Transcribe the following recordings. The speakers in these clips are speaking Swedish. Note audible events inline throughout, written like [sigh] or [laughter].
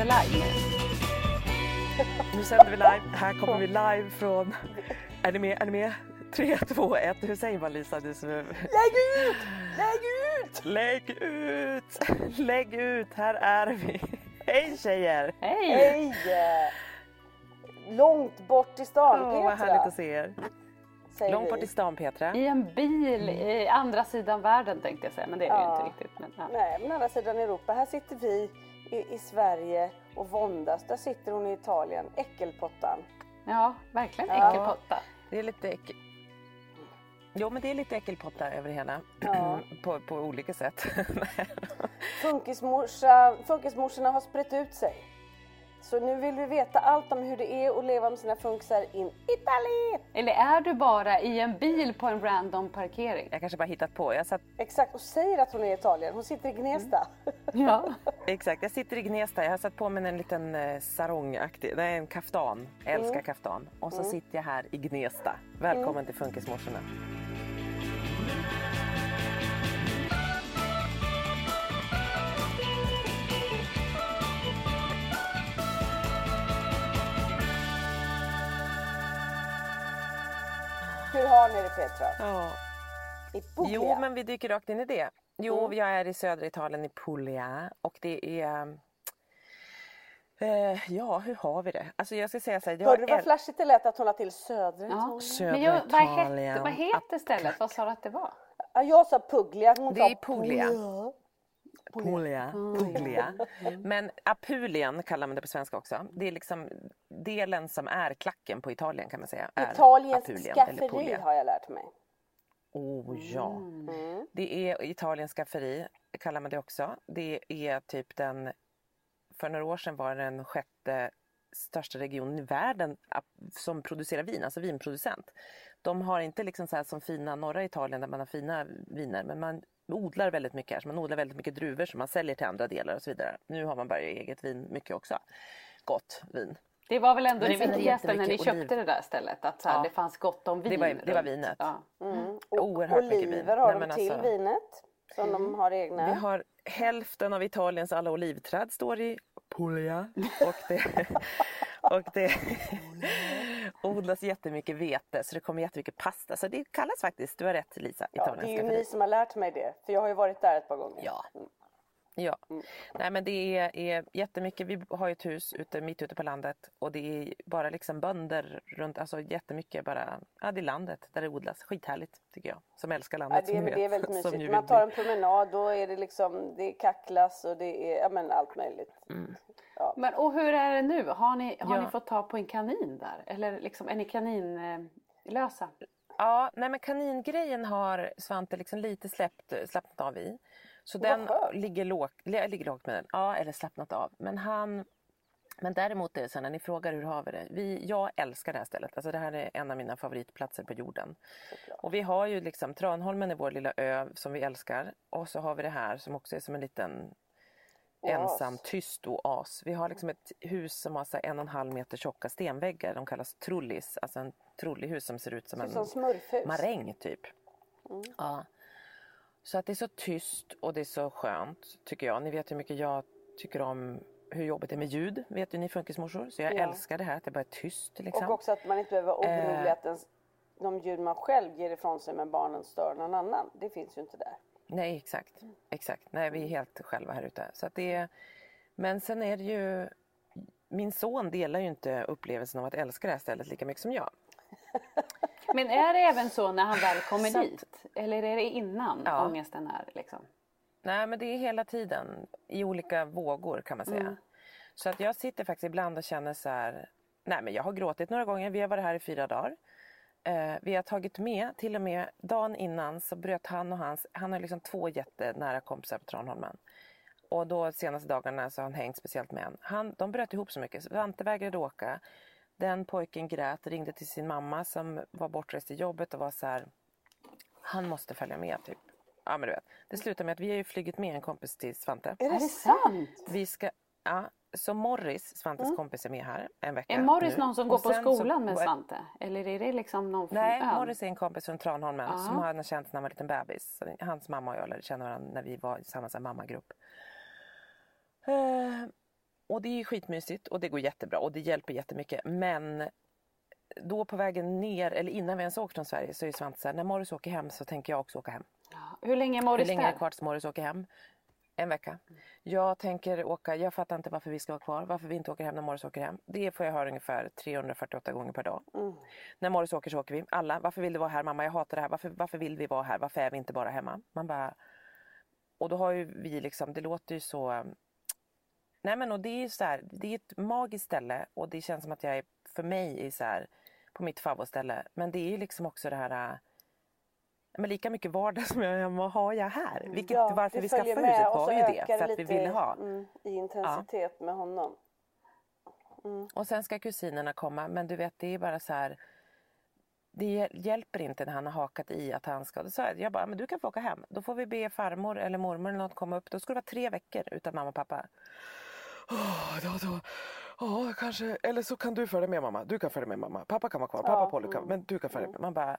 Sänder live. Nu sänder vi live. Här kommer vi live från... Är ni med? Är ni med? 3, 2, 1. Hur säger man Lisa? Du som... Lägg ut! Lägg ut! Lägg ut! Lägg ut! Här är vi. Hej tjejer! Hej! Hej! Långt bort i stan, Åh, Petra. vad härligt att se er. säger Långt vi. bort i stan Petra. I en bil i andra sidan världen tänkte jag säga, men det är det ju Ja. inte riktigt. Men, ja. Nej, men andra sidan Europa. Här sitter vi i, i Sverige och våndas. Där sitter hon i Italien, äckelpottan. ja, verkligen Ja. äckelpotta. Det är lite äckel... Jo men det är lite äckelpotta över hela. Ja. [clears throat] på, på olika sätt. [laughs] Funkismorsa, funkismorsorna har spritt ut sig. Så nu vill vi veta allt om hur det är att leva med sina funkisar in Italien. Eller är du bara i en bil på en random parkering? Jag kanske bara hittat på. Jag satt, Exakt, och säger att hon är i Italien. Hon sitter i Gnesta. Ja. [laughs] exakt, jag sitter i Gnesta. Jag har satt på mig en liten eh, sarongaktig, nej en kaftan. Jag älskar Mm. kaftan. Och så sitter jag här i Gnesta. Välkommen till Funkismorsorna. Har ni det Petra? Ja. I Puglia? Jo, men vi dyker rakt in i det. Jo, Mm. jag är i södra Italien i Puglia och det är... Eh, ja, hur har vi det? Alltså jag ska säga så här. Jag Hörde du vad är- flashigt det lät att hon har till södra Ja. Italien? Södra Men jag, vad, hette, Italien. vad heter stället? Vad sa du att det var? Ja, jag sa Puglia, hon Det sa är Puglia. Puglia. Puglia. Men Apulien kallar man det på svenska också. Det är liksom delen som är klacken på Italien kan man säga. Italiens Apulien skafferi Puglia. har jag lärt mig. Oh ja. Mm. Det är Italiens skafferi kallar man det också. Det är typ den, för några år sedan var det den sjätte största regionen i världen som producerar vin, alltså vinproducent. De har inte liksom så här som fina norra Italien där man har fina viner men man odlar väldigt mycket här. Så man odlar väldigt mycket druvor som man säljer till andra delar och så vidare. Nu har man bara eget vin mycket också. Gott vin. Det var väl ändå Det viktigaste när ni köpte oliv. det där stället, att så här, Ja. det fanns gott om vin Det var- det var vinet. Ja. Mm. Och Oerhört mycket vin. oliver har Nej, de till alltså- vinet som de har egna. Vi har hälften av Italiens alla olivträd står i Puglia. Och det, [laughs] och det odlas jättemycket vete så det kommer jättemycket pasta. Så det kallas faktiskt, du har rätt Lisa, ja, det är ju ni som har lärt mig det, för jag har ju varit där ett par gånger. Ja. Ja, nej men det är, är jättemycket, vi har ju ett hus ute, mitt ute på landet och det är bara liksom bönder runt, alltså jättemycket bara, ja det är landet där det odlas, skithärligt tycker jag, som älskar Ja, landet. det, är, som det är väldigt [laughs] mysigt. Man tar en promenad, då är det liksom, det är kacklas och det är, ja men allt möjligt. Mm. Ja. Men och hur är det nu? Har ni, har Ja. ni fått ta på en kanin där? Eller liksom, är ni kaninlösa? Ja, nej men kaningrejen har Svante liksom lite släppt, slappnat av i. Så Vad den skönt. ligger, låg, li- ligger lågt med den. Ja, eller slappnat av. Men han... Men däremot är det så när ni frågar hur har vi det? Vi, jag älskar det här stället. Alltså det här är en av mina favoritplatser på jorden. Och vi har ju liksom Tranholmen är vår lilla ö som vi älskar. Och så har vi det här som också är som en liten Oas. ensam tyst oas. Vi har liksom ett hus som har så en och en halv meter tjocka stenväggar. De kallas trullis. Alltså en trollihus som ser ut som Ser en som maräng typ. Ja. Så att det är så tyst och det är så skönt tycker jag. Ni vet hur mycket jag tycker om hur jobbigt det är med ljud. Vet ju ni funkismorsor. Så jag Ja. älskar det här att det bara är tyst. Liksom. Och också att man inte behöver vara orolig Eh. att ens, de ljud man själv ger ifrån sig med barnen stör någon annan. Det finns ju inte där. Nej exakt. exakt. Nej vi är helt själva här ute. Så att det är... Men sen är det ju min son delar ju inte upplevelsen av att älska det här stället lika mycket som jag. Men är det även så när han väl kommer Så att- dit? Eller är det innan Ja. ångesten är liksom? Nej men det är hela tiden i olika vågor kan man säga. Mm. Så att jag sitter faktiskt ibland och känner så här. Nej men jag har gråtit några gånger. Vi har varit här i fyra dagar. Eh, vi har tagit med, till och med dagen innan så bröt han och hans, han har liksom två jättenära kompisar på Tranholmen. Och då senaste dagarna så har han hängt speciellt med en. Han, de bröt ihop så mycket. Svante vägrade åka. Den pojken grät, ringde till sin mamma som var bortrest i jobbet och var så här. Han måste följa med typ. Ja men du vet. Det slutar med att vi har ju flugit med en kompis till Svante. Är Är det sant? Vi ska, ja, så Morris, Svantes kompis, är med här en vecka. Är Morris nu. någon som Och går på sen så- skolan med Svante? Eller är det liksom någon från Nej, ön? Morris är en kompis från Tranholmen Ja. som han har känt när han var liten bebis. Hans mamma och jag lärde känna varandra när vi var i samma mammagrupp. Och det är skitmysigt och det går jättebra och det hjälper jättemycket. Men då på vägen ner, eller innan vi ens åkt från Sverige, så är Svante så här, när Morris åker hem så tänker jag också åka hem. Hur länge är Hur Morris länge är det kvar tills Morris åker hem? En vecka. Jag tänker åka, jag fattar inte varför vi ska vara kvar, varför vi inte åker hem när Morris åker hem. Det får jag höra ungefär 348 gånger per dag. När Morris åker så åker vi. Alla, varför vill du vara här mamma? Jag hatar det här. Varför, varför vill vi vara här? Varför är vi inte bara hemma? Man bara... Och då har ju vi liksom, det låter ju så... Nej men och det är ju så här, det är ett magiskt ställe och det känns som att jag är, för mig, är så här, på mitt favoritställe. Men det är ju liksom också det här... äh, Men lika mycket vardag [laughs] som jag hemma har jag här. Vilket, varför det vi skaffade huset var så ju det. För att vi ville ha. Mm, I intensitet med honom. Och sen ska kusinerna komma men du vet det är bara så här. Det hjälper inte när han har hakat i att han ska. Jag, jag bara, men du kan få åka hem. Då får vi be farmor eller mormor eller något komma upp. Då ska det vara tre veckor utan mamma och pappa. Oh, då, då. Ja, kanske. Eller så kan du följa med mamma. Du kan följa med mamma. Pappa kan vara kvar. Pappa Ja, Polly kan. Men du kan följa med. Man bara.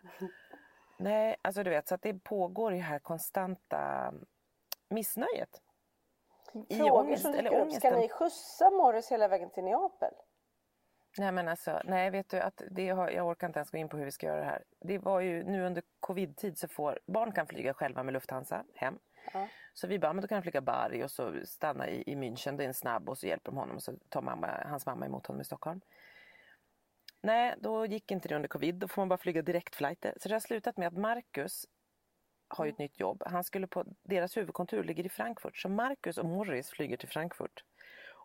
Nej, alltså du vet så att det pågår ju här konstanta missnöjet. I Frågor ångest, som dyker upp. Ska ni skjutsa Morris hela vägen till Neapel? Nej men alltså, nej vet du att det har, jag orkar inte ens gå in på hur vi ska göra det här. Det var ju nu under covid-tid så får barn kan flyga själva med Lufthansa hem. Ja. Så vi bara, men då kan han flyga Bari och så stanna i, i München, det är en snabb och så hjälper de honom och så tar mamma, hans mamma emot honom i Stockholm. Nej, då gick inte det under covid, då får man bara flyga direktflighter. Så det har slutat med att Marcus har ju ett nytt jobb. Han skulle på, deras huvudkontor ligger i Frankfurt. Så Marcus och Morris flyger till Frankfurt.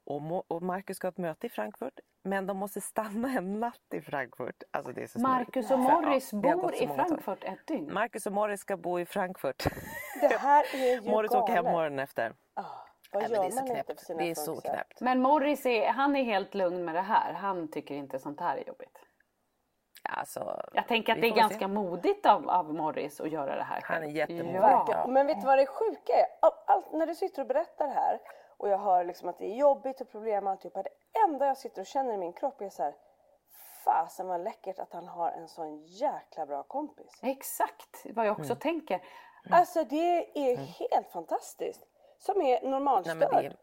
Och, Marcus ska ha ett möte i Frankfurt. Men de måste stanna en natt i Frankfurt. Alltså det är så Marcus och Morris ja, bor i. Frankfurt ett dygn. Marcus och Morris ska bo i Frankfurt. [laughs] Det här är ju [laughs] Morris åker hem galet. morgonen efter. Ah, vad Nej, gör det är så man inte knäppt. för sina Det är så knäppt. Men Morris är, han är helt lugn med det här. Han tycker inte sånt här är jobbigt. Alltså, Jag tänker att det är ganska se. modigt av, av Morris att göra det här Han är jättemodig. Ja. Men vet du vad det sjuka är? All, allt, när du sitter och berättar här och jag hör liksom att det är jobbigt och problem och alltihopa. Det enda jag sitter och känner i min kropp är så här. Fasen vad läckert att han har en sån jäkla bra kompis. Exakt vad jag också Mm. tänker. Alltså det är helt fantastiskt. Som är Nej, men normalstörd. det är.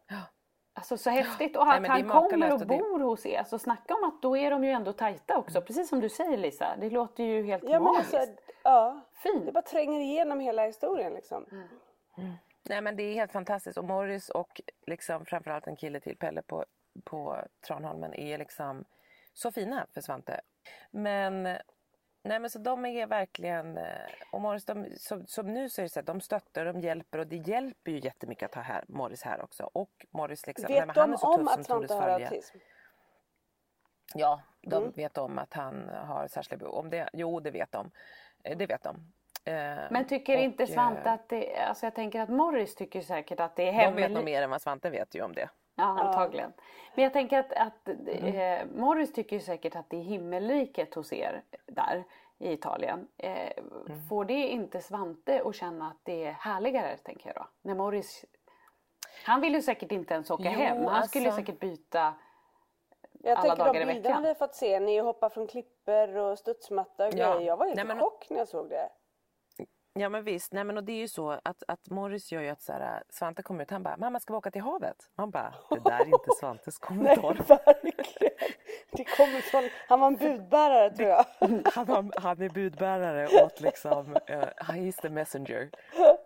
Alltså så häftigt. Och Nej, att är han kommer och och det- bor hos er. Alltså snacka om att då är de ju ändå tajta också. Precis som du säger Lisa. Det låter ju helt Ja men magiskt. alltså, ja. Fint. Det bara tränger igenom hela historien liksom. Nej men det är helt fantastiskt och Morris och liksom framförallt en kille till, Pelle på, på Tranholmen är liksom så fina för Svante. Men Nej men så de är verkligen, eh, och Morris, de, som, som nu så är det så att de stöttar, de hjälper och det hjälper ju jättemycket att ha här, Morris här också. Och Morris liksom, nej, Vet men han de är så om tuff att Svante har autism? Ja, de Mm. vet om att han har särskilda behov. Om det, jo, det vet de. Eh, Det vet de. Eh, Men tycker och, inte Svante eh, att det, alltså jag tänker att Morris tycker säkert att det är De vet hemligt. nog mer än vad Svante vet ju om det. Ja, antagligen. Men jag tänker att, att Mm. eh, Morris tycker säkert att det är himmelriket hos er där i Italien. Eh, Mm. Får det inte Svante att känna att det är härligare, tänker jag då? När Morris... Han vill ju säkert inte ens åka Jo, hem. Han skulle ju alltså- säkert byta... Jag Alla tänker dagar i de bilderna veckan. vi har fått se, ni hoppar från klipper och studsmatta och Ja. grejer. Jag var helt i chock när jag såg det. Ja men visst, nej men och det är ju så att, att Morris gör ju att så här, Svante kommer ut han bara mamma ska vi åka till havet? Man bara det där är inte [laughs] Svantes Nej, kommentar. [laughs] verkligen. Det kommer från, han var en budbärare tror jag. [laughs] Han, har, han är budbärare åt liksom, uh, he's the messenger.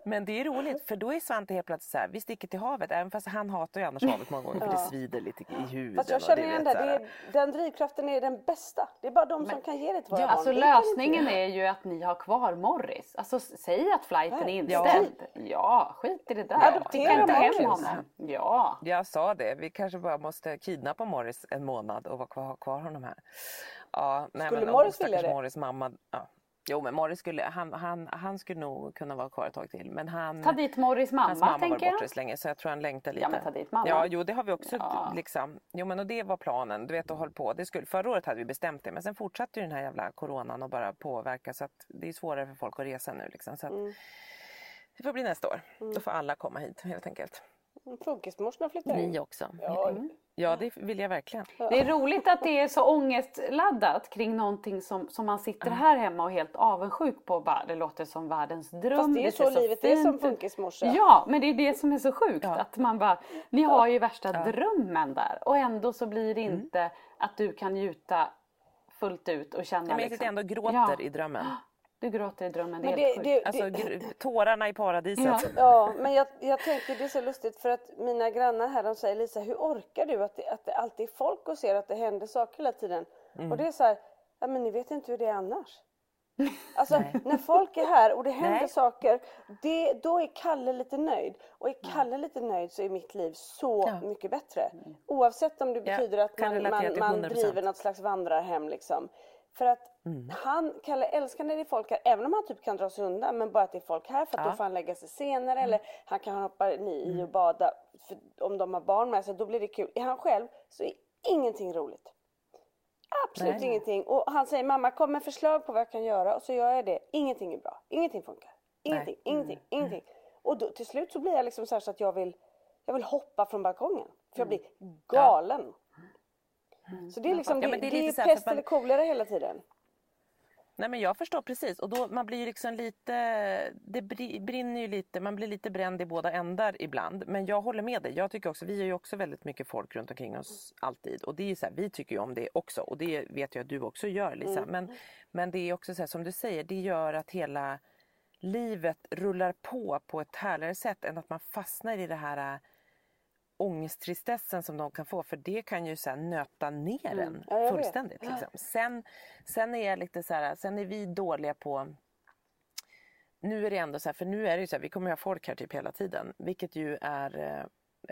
Men det är roligt för då är Svante helt plötsligt så här, vi sticker till havet även fast han hatar ju annars havet många gånger för det svider lite i huden. Fast jag känner igen det, det är, den drivkraften är den bästa. Det är bara de som kan ge det till våra Ja, barn. Alltså lösningen är ju att ni har kvar Morris. Alltså säg att flighten är inställd. Ja, skit i det där. Adoptera Skicka inte hem honom. Ja. Jag sa det, vi kanske bara måste kidnappa Morris en månad och vara kvar, ha kvar honom här. Ja, nej, Skulle men, Morris vilja det? Morris mamma, ja. Jo men Morris skulle, han, han, han skulle nog kunna vara kvar ett tag till. Men han, Ta dit Morris mamma, hans mamma var tänker jag. borta så länge så jag tror han längtar lite. Ja, men ta dit mamma. Ja, jo det har vi också Ja. liksom. Jo men och det var planen, du vet och höll på. Det skulle, förra året hade vi bestämt det men sen fortsatte ju den här jävla coronan och bara påverka så att det är svårare för folk att resa nu liksom. Så att, Mm. Det får bli nästa år. Då får alla komma hit helt enkelt. Funkismorsorna flyttar in. Ni också. Ja, Ja det vill jag verkligen. Det är roligt att det är så ångestladdat kring någonting som, som man sitter här hemma och är helt avundsjuk på. Bara, det låter som världens dröm. Fast det är ser så livet är som fint funkismorsa. Ja, men det är det som är så sjukt. Att man bara, ni har ju värsta drömmen där och ändå så blir det Mm. inte att du kan njuta fullt ut och känna Nej, men jag liksom. sitter ändå och gråter Ja. i drömmen. [gasps] Du gråter i drömmen, det är Men helt det, sjukt. Alltså det, tårarna i paradiset. Ja. Ja, men jag, jag tänker det är så lustigt för att mina grannar här de säger Lisa hur orkar du att det, att det alltid är folk och ser att det händer saker hela tiden? Mm. Och det är så här, ja men ni vet inte hur det är annars. [laughs] Alltså när folk är här och det [laughs] händer Nej. saker, det, då är Kalle lite nöjd. Och är Kalle lite nöjd så är mitt liv så Ja. mycket bättre. Oavsett om det Ja, betyder att kan man, man, man 100%. driver något slags vandrarhem liksom. För att Mm. han, Kalle älskar när det är folk här, även om han typ kan dra sig undan, men bara att det är folk här för att Ja. Mm. då får han lägga sig senare eller han kan hoppa i och bada om de har barn med sig, då blir det kul. Är han själv så är ingenting roligt. Absolut Nej. ingenting. Och han säger mamma kom med förslag på vad jag kan göra och så gör jag det. Ingenting är bra. Ingenting funkar. Ingenting, Nej. Mm. ingenting, ingenting. Och då, till slut så blir jag liksom så, här så att jag vill, jag vill hoppa från balkongen. För jag blir galen. Så det är liksom, Mm. Ja, det, är det är pest man- eller kolera hela tiden. Nej men jag förstår precis och då man blir ju liksom lite, det bri- brinner ju lite, man blir lite bränd i båda ändar ibland. Men jag håller med dig, jag tycker också, vi är ju också väldigt mycket folk runt omkring oss alltid. Och det är så här, vi tycker ju om det också och det vet jag att du också gör Lisa. Men, men det är också så här, som du säger, det gör att hela livet rullar på på ett härligare sätt än att man fastnar i det här ångesttristessen som de kan få för det kan ju här nöta ner en Mm. Ja, vet. fullständigt. Liksom. Sen, sen är jag lite så här, sen är vi dåliga på nu är det ändå så här, för nu är det ju så här, vi kommer ha folk här typ hela tiden, vilket ju är, eh,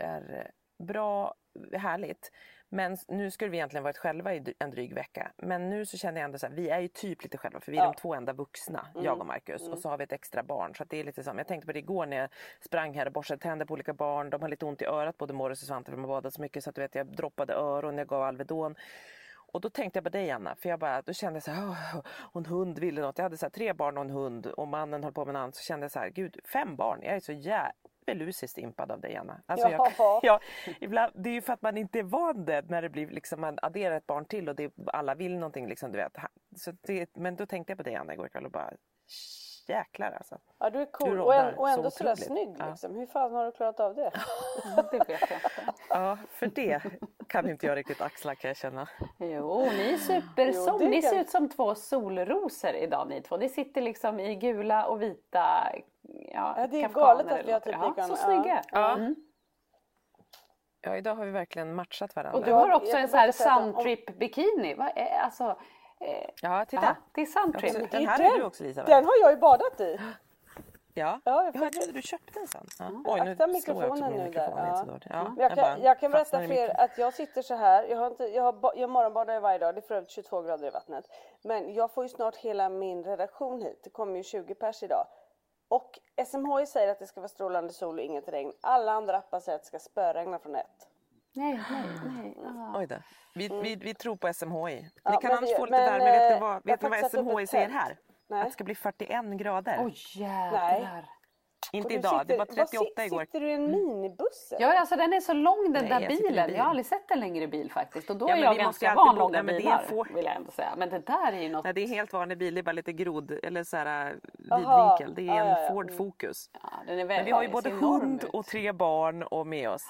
är bra, härligt. Men nu skulle vi egentligen varit själva i en dryg vecka. Men nu så känner jag ändå så här, vi är ju typ lite själva för vi är Ja. Mm. de två enda vuxna, jag och Marcus. Och så har vi ett extra barn. Så det är lite som, jag tänkte på det igår när jag sprang här och borstade tänder på olika barn. De har lite ont i örat, både Morris och Svante för de har badat så mycket så att du vet, jag droppade öron, jag gav Alvedon. Och då tänkte jag på dig Anna, för jag bara, då kände jag så här, "Åh, och en hund ville något. Jag hade så här, tre barn och en hund och mannen höll på med en annan. Så kände jag så här, gud, fem barn, jag är så djävulusiskt impad av dig Anna. Alltså jag, Ja. [laughs] ja, ibland, det är ju för att man inte är van det när det blir liksom, man adderar ett barn till och det, alla vill någonting liksom, du vet. Så det, men då tänkte jag på dig Anna igår kväll och bara, jäklar alltså. Ja du är cool Du och, en, och ändå så sådär otroligt. snygg Ja. liksom. Hur fan har du klarat av det? Det vet jag inte. Ja, för det kan inte jag riktigt axla kan jag känna. Jo, ni är supersol. Jo, det Ni kan- ser ut som två solrosor idag ni två. Ni sitter liksom i gula och vita ja, Ja, det är galet att eller vi har typ ja, Så snygga. Ja. Mm. Ja, idag har vi verkligen matchat varandra. Och du har också jag en kan så här bara säga att om- suntrip bikini. Vad är, alltså, Eh, Ja, titta. ja, det är Suntrip. Den här är du också Lisa va? Den har jag ju badat i. Ja, [gasps] Ja, ja jag jag trodde du köpte en sån. Ja. Ja, Oj, nu akta mikrofonen nu där. Ja. Ja, Jag kan, jag kan berätta för er att jag sitter så här. Jag, har inte, jag, har, jag morgonbadar varje dag. Det är för övrigt 22 grader i vattnet. Men jag får ju snart hela min redaktion hit. Det kommer ju 20 pers idag. Och SMHI säger att det ska vara strålande sol och inget regn. Alla andra appar säger att det ska spöregna från ett. Nej, nej, nej. Ah. Oj då. Vi, vi, vi tror på SMHI. Mm. Ja, ni kan annars få lite men, värme. Vet ni eh, vad, vet ni vad SMHI säger här? Nej. Att det ska bli 41 grader. Oj jävlar. Inte idag, det var sitter- vad 38 sit- igår. Sitter du i en minibuss? eller? Ja, alltså den är så lång den Nej, där jag sitter bilen. bil. Jag har aldrig sett en längre bil faktiskt. Och då Ja, är men jag ganska van långa men det är bilar. få- Vill jag ändå säga. Men det där är ju något. Nej, det är helt vanlig bil, det är bara lite grod eller så här Aha, vidvinkel. Det är en ja. Ford Focus. Ja, den är Men vi har ju väldigt- både hund ut. och tre barn och med oss.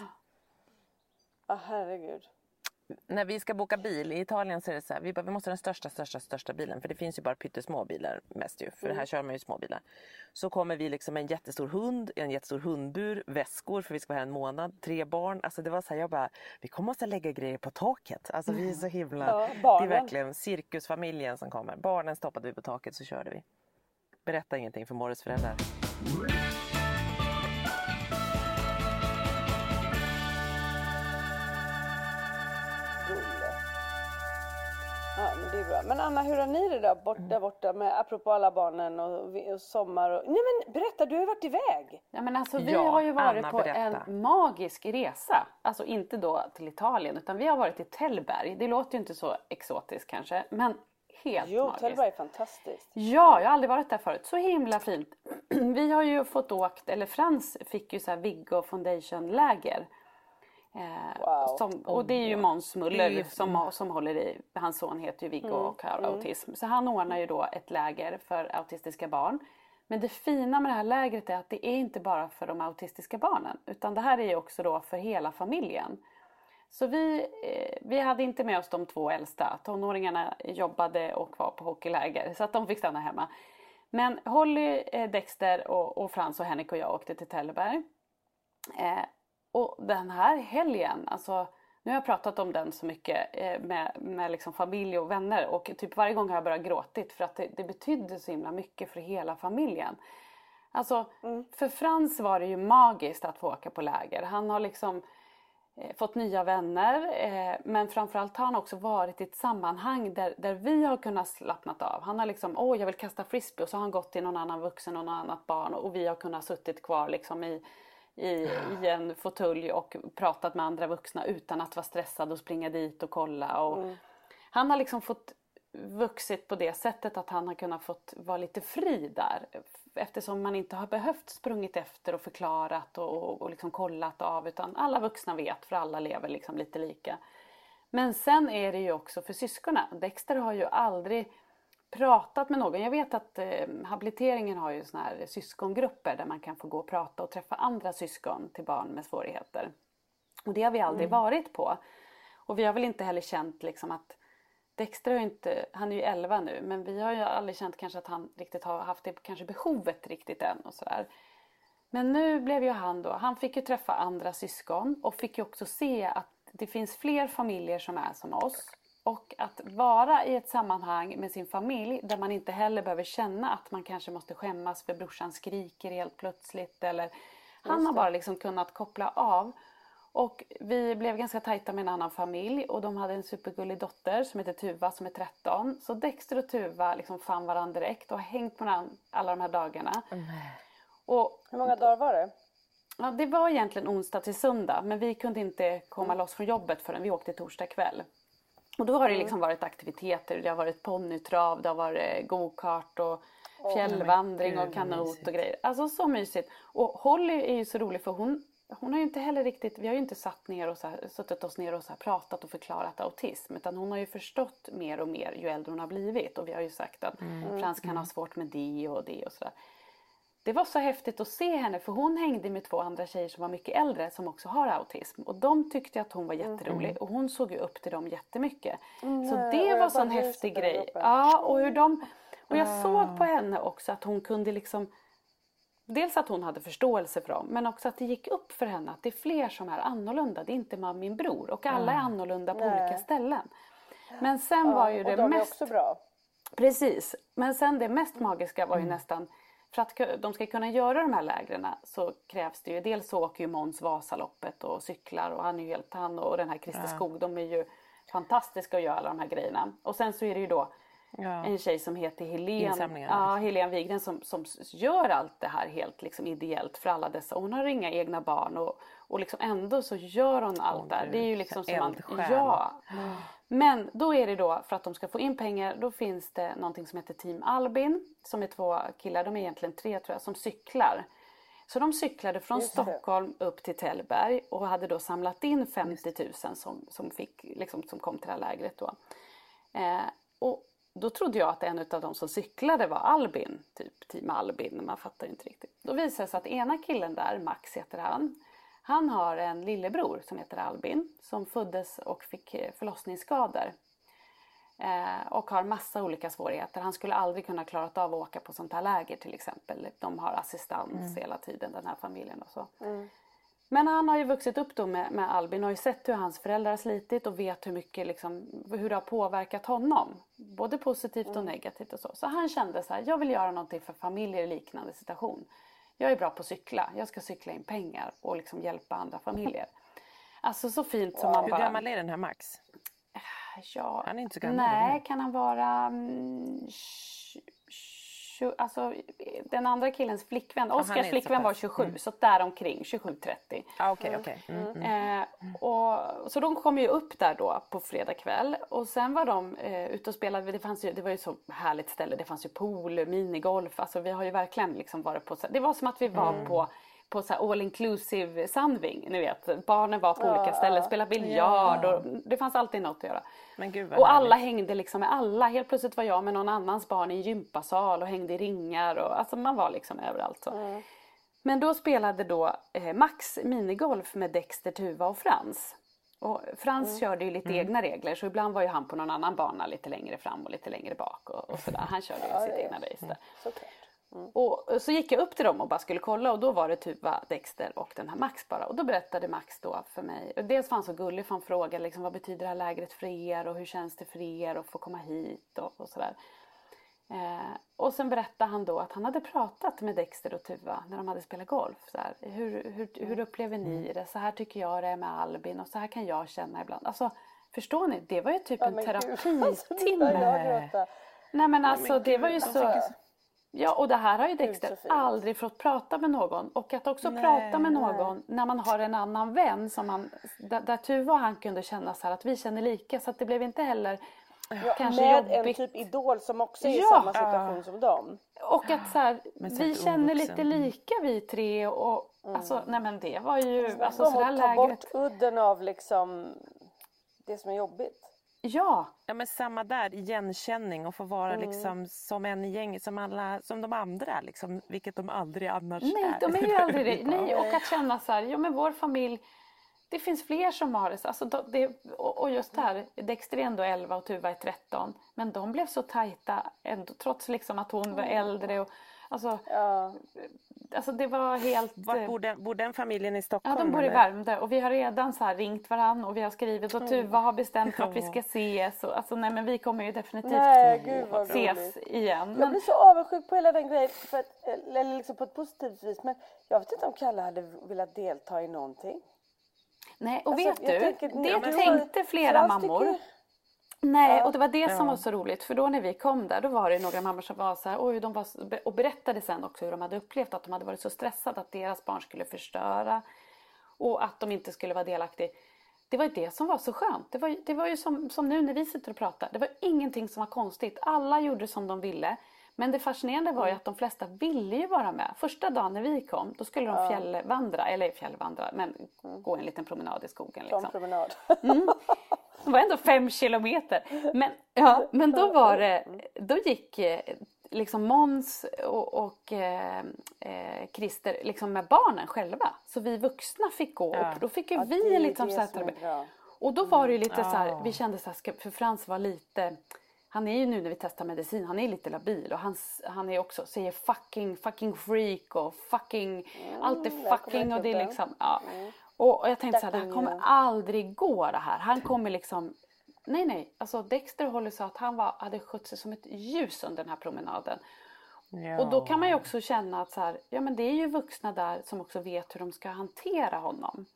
Ja, herregud. När vi ska boka bil i Italien så är det så här, vi, bara, vi måste ha den största, största, största bilen. För det finns ju bara pyttesmå bilar mest ju. För Mm. här kör man ju små bilar. Så kommer vi liksom med en jättestor hund, en jättestor hundbur, väskor för vi ska vara här en månad, tre barn. Alltså det var så här, jag bara, vi kommer måste lägga grejer på taket. Alltså vi är så himla, Ja, det är verkligen cirkusfamiljen som kommer. Barnen stoppade vi på taket så körde vi. Berätta ingenting för Morris föräldrar. Det är bra. Men Anna, hur har ni det då bort, där borta med apropå alla barnen och, och sommar och... Nej men berätta, du har ju varit iväg! Ja, men alltså, vi Ja, har ju varit Anna, på berätta. en magisk resa. Alltså inte då till Italien utan vi har varit i Tällberg. Det låter ju inte så exotiskt kanske men helt Jo, magiskt. Tällberg är fantastiskt. Ja, jag har aldrig varit där förut. Så himla fint. [clears throat] Vi har ju fått åkt, eller Frans fick ju så här Viggo Foundation läger. Eh, Wow. som, och det är ju Måns Muller ju- som, som håller i, hans son heter ju Viggo och har autism. Så han ordnar ju då ett läger för autistiska barn. Men det fina med det här lägret är att det är inte bara för de autistiska barnen utan det här är ju också då för hela familjen. Så vi, eh, vi hade inte med oss de två äldsta. Tonåringarna jobbade och var på hockeyläger så att de fick stanna hemma. Men Holly, eh, Dexter och, och Frans och Henrik och jag åkte till Tällberg. Eh, och den här helgen, alltså nu har jag pratat om den så mycket eh, med, med liksom familj och vänner och typ varje gång har jag börjat gråtit för att det, det betydde så himla mycket för hela familjen. Alltså för Frans var det ju magiskt att få åka på läger. Han har liksom eh, fått nya vänner eh, men framförallt har han också varit i ett sammanhang där, där vi har kunnat slappnat av. Han har liksom, åh jag vill kasta frisbee och så har han gått till någon annan vuxen och något annat barn och vi har kunnat suttit kvar liksom i, i, i en fåtölj och pratat med andra vuxna utan att vara stressad och springa dit och kolla. Och Han har liksom fått vuxit på det sättet att han har kunnat fått vara lite fri där. Eftersom man inte har behövt sprungit efter och förklarat och, och, och liksom kollat av utan alla vuxna vet för alla lever liksom lite lika. Men sen är det ju också för syskonen. Dexter har ju aldrig pratat med någon. Jag vet att eh, habiliteringen har ju såna här syskongrupper där man kan få gå och prata och träffa andra syskon till barn med svårigheter. Och det har vi aldrig varit på. Och vi har väl inte heller känt liksom att Dexter har inte, han är ju 11 nu, men vi har ju aldrig känt kanske att han riktigt har haft det kanske behovet riktigt än och sådär. Men nu blev ju han då, han fick ju träffa andra syskon och fick ju också se att det finns fler familjer som är som oss. Och att vara i ett sammanhang med sin familj där man inte heller behöver känna att man kanske måste skämmas för brorsan skriker helt plötsligt eller han har bara liksom kunnat koppla av. Och vi blev ganska tajta med en annan familj och de hade en supergullig dotter som heter Tuva som är 13. Så Dexter och Tuva liksom fann varandra direkt och har hängt med varandra alla de här dagarna. Och Hur många dagar var det? Ja, det var egentligen onsdag till söndag men vi kunde inte komma loss från jobbet förrän vi åkte torsdag kväll. Och då har det liksom varit aktiviteter, det har varit ponnytrav, det har varit go-kart och fjällvandring och kanot och grejer. Alltså så mysigt. Och Holly är ju så rolig för hon, hon har ju inte heller riktigt, vi har ju inte satt ner och så här, suttit oss ner och så pratat och förklarat autism utan hon har ju förstått mer och mer ju äldre hon har blivit och vi har ju sagt att Frans kan ha svårt med det och det och sådär. Det var så häftigt att se henne för hon hängde med två andra tjejer som var mycket äldre som också har autism. Och de tyckte att hon var jätterolig och hon såg ju upp till dem jättemycket. så och det var så en häftig grej. Ja, och hur de... Och jag såg på henne också att hon kunde liksom... Dels att hon hade förståelse för dem men också att det gick upp för henne att det är fler som är annorlunda. Det är inte man min bror och alla är annorlunda på olika ställen. Men sen var ju och det de är mest... också bra. Precis, men sen det mest magiska var ju nästan för att de ska kunna göra de här lägren så krävs det ju dels så åker ju Måns Vasaloppet och cyklar och han är ju helt, han och den här Christer Skog de är ju fantastiska att göra alla de här grejerna. Och sen så är det ju då Ja. en tjej som heter Helen, Insamlingar. ja, Helen Wigren som, som gör allt det här helt liksom ideellt för alla dessa. Hon har inga egna barn och, och liksom ändå så gör hon allt Åh, där. Det är ju liksom som man, ja. [gasps] Men då är det då för att de ska få in pengar då finns det någonting som heter Team Albin som är två killar, de är egentligen tre tror jag, som cyklar. Så de cyklade från. Stockholm upp till Tällberg och hade då samlat in 50 000 som, som, fick, liksom, som kom till det här lägret då. Eh, och då trodde jag att en av de som cyklade var Albin, typ Team Albin, man fattar inte riktigt. Då visade det sig att ena killen där, Max heter han, han har en lillebror som heter Albin som föddes och fick eh, förlossningsskador. Eh, och har massa olika svårigheter. Han skulle aldrig kunna klarat av att åka på sånt här läger till exempel. De har assistans hela tiden den här familjen och så. Men han har ju vuxit upp då med, med Albin och har ju sett hur hans föräldrar har slitit och vet hur mycket liksom, hur det har påverkat honom. Både positivt och negativt och så. Så han kände så här, jag vill göra någonting för familjer i liknande situation. Jag är bra på att cykla, jag ska cykla in pengar och liksom hjälpa andra familjer. Alltså så fint som man Hur bara... gammal är den här Max? Ja, Han är inte så gammal, Nej, kan han vara... Mm, alltså, den andra killens flickvän, Oskars så flickvän var pass. 27, så där omkring 27-30. Ah, Okej, okej. Mm, mm. Eh, och, så de kom ju upp där då på fredag kväll och sen var de eh, ute och spelade. Det, fanns ju, det var ju så härligt ställe. Det fanns ju pool, minigolf. Alltså vi har ju verkligen liksom varit på... så- Det var som att vi var på på så här all inclusive Sandving. Ni vet, barnen var på olika ställen, spelade biljard och det fanns alltid något att göra. Men gud vad Och alla härligt. hängde liksom med alla. Helt plötsligt var jag med någon annans barn i en gympasal och hängde i ringar. Och, alltså man var liksom överallt. Så. Men då spelade då eh, Max minigolf med Dexter, Tuva och Frans. Och Frans körde ju lite egna regler så ibland var ju han på någon annan bana lite längre fram och lite längre bak och, och sådär. Han körde ju sitt egna race där. Såklart. Och så gick jag upp till dem och bara skulle kolla och då var det Tuva, Dexter och den här Max bara. Och då berättade Max då för mig, och dels var han så gullig för han frågade liksom, vad betyder det här lägret för er och hur känns det för er att få komma hit och, och sådär. Eh, och sen berättade han då att han hade pratat med Dexter och Tuva när de hade spelat golf. Så här, hur, hur, hur upplever ni det? Så här tycker jag det är med Albin och så här kan jag känna ibland. Alltså, förstår ni? Det var ju typ en Men gud, [laughs] alltså, terapitimme. gråta. Nej men alltså men det var ju så... Ja och det här har ju Dexter aldrig fått prata med någon. Och att också prata med någon när man har en annan vän som man, där, där Tuva och han kunde känna så här att vi känner lika. Så att det blev inte heller Ja, kanske med jobbigt. en typ idol som också är i Ja. samma situation som dem. Och att så här, vi känner lite lika vi tre. Och, alltså, nej men det var ju, alltså De så där att ta bort udden av liksom det som är jobbigt. Ja, Ja men samma där, igenkänning och få vara liksom som en i gänget, som, alla, som de andra liksom, vilket de aldrig annars Nej, är. de är ju aldrig det. [laughs] Nej, och att känna så här, ja men vår familj, det finns fler som har det så. Alltså, det och och just det här, Dexter är ändå 11 och Tuva är 13. Men de blev så tajta ändå, trots liksom att hon var äldre. Och, alltså, Ja. Alltså det var helt... Vart eh, bor den, bor den familjen i Ja, Stockholm? de bor i? Värmdö och vi har redan så ringt varann och vi har skrivit och Tuva har bestämt att vi ska ses. Och, alltså, nej, men vi kommer ju definitivt Nej, gud ses roligt. igen. Jag Men, blir så avundsjuk på hela den grejen, för att, eller liksom på ett positivt vis. Men jag vet inte om Kalle hade velat delta i någonting. nej, och Alltså, vet jag du, tänker- det Ja, tänkte flera mammor. tycker- Nej, Ja. och det var det som var så roligt. För då när vi kom där, då var det några mammor som var så här, oj, de var, och berättade sen också hur de hade upplevt att de hade varit så stressade att deras barn skulle förstöra och att de inte skulle vara delaktiga. Det var det som var så skönt. Det var, det var ju som, som nu när vi sitter och pratar. Det var ingenting som var konstigt. Alla gjorde som de ville. Men det fascinerande var ju att de flesta ville ju vara med. Första dagen när vi kom, då skulle de fjällvandra, eller fjällvandra, men gå en liten promenad i skogen. Som Liksom. promenad. [laughs] Det var ändå fem kilometer. Men, ja, men då var det, då gick eh, liksom Måns och, och eh, eh, Christer liksom med barnen själva. Så vi vuxna fick gå Ja. och då fick ju Ja, vi det liksom så här. Och då var det ju lite så här, vi kände så här, för Frans var lite han är ju nu när vi testar medicin, han är lite labil och han, han är också, säger fucking, fucking freak och fucking, allt är fucking och det är liksom, ja. Och, och jag tänkte så här, det här kommer ja. aldrig gå det här. Han kommer liksom Nej, nej. Alltså Dexter Holly sa att han var, hade skött sig som ett ljus under den här promenaden. Ja. Och då kan man ju också känna att så här, ja men det är ju vuxna där som också vet hur de ska hantera honom.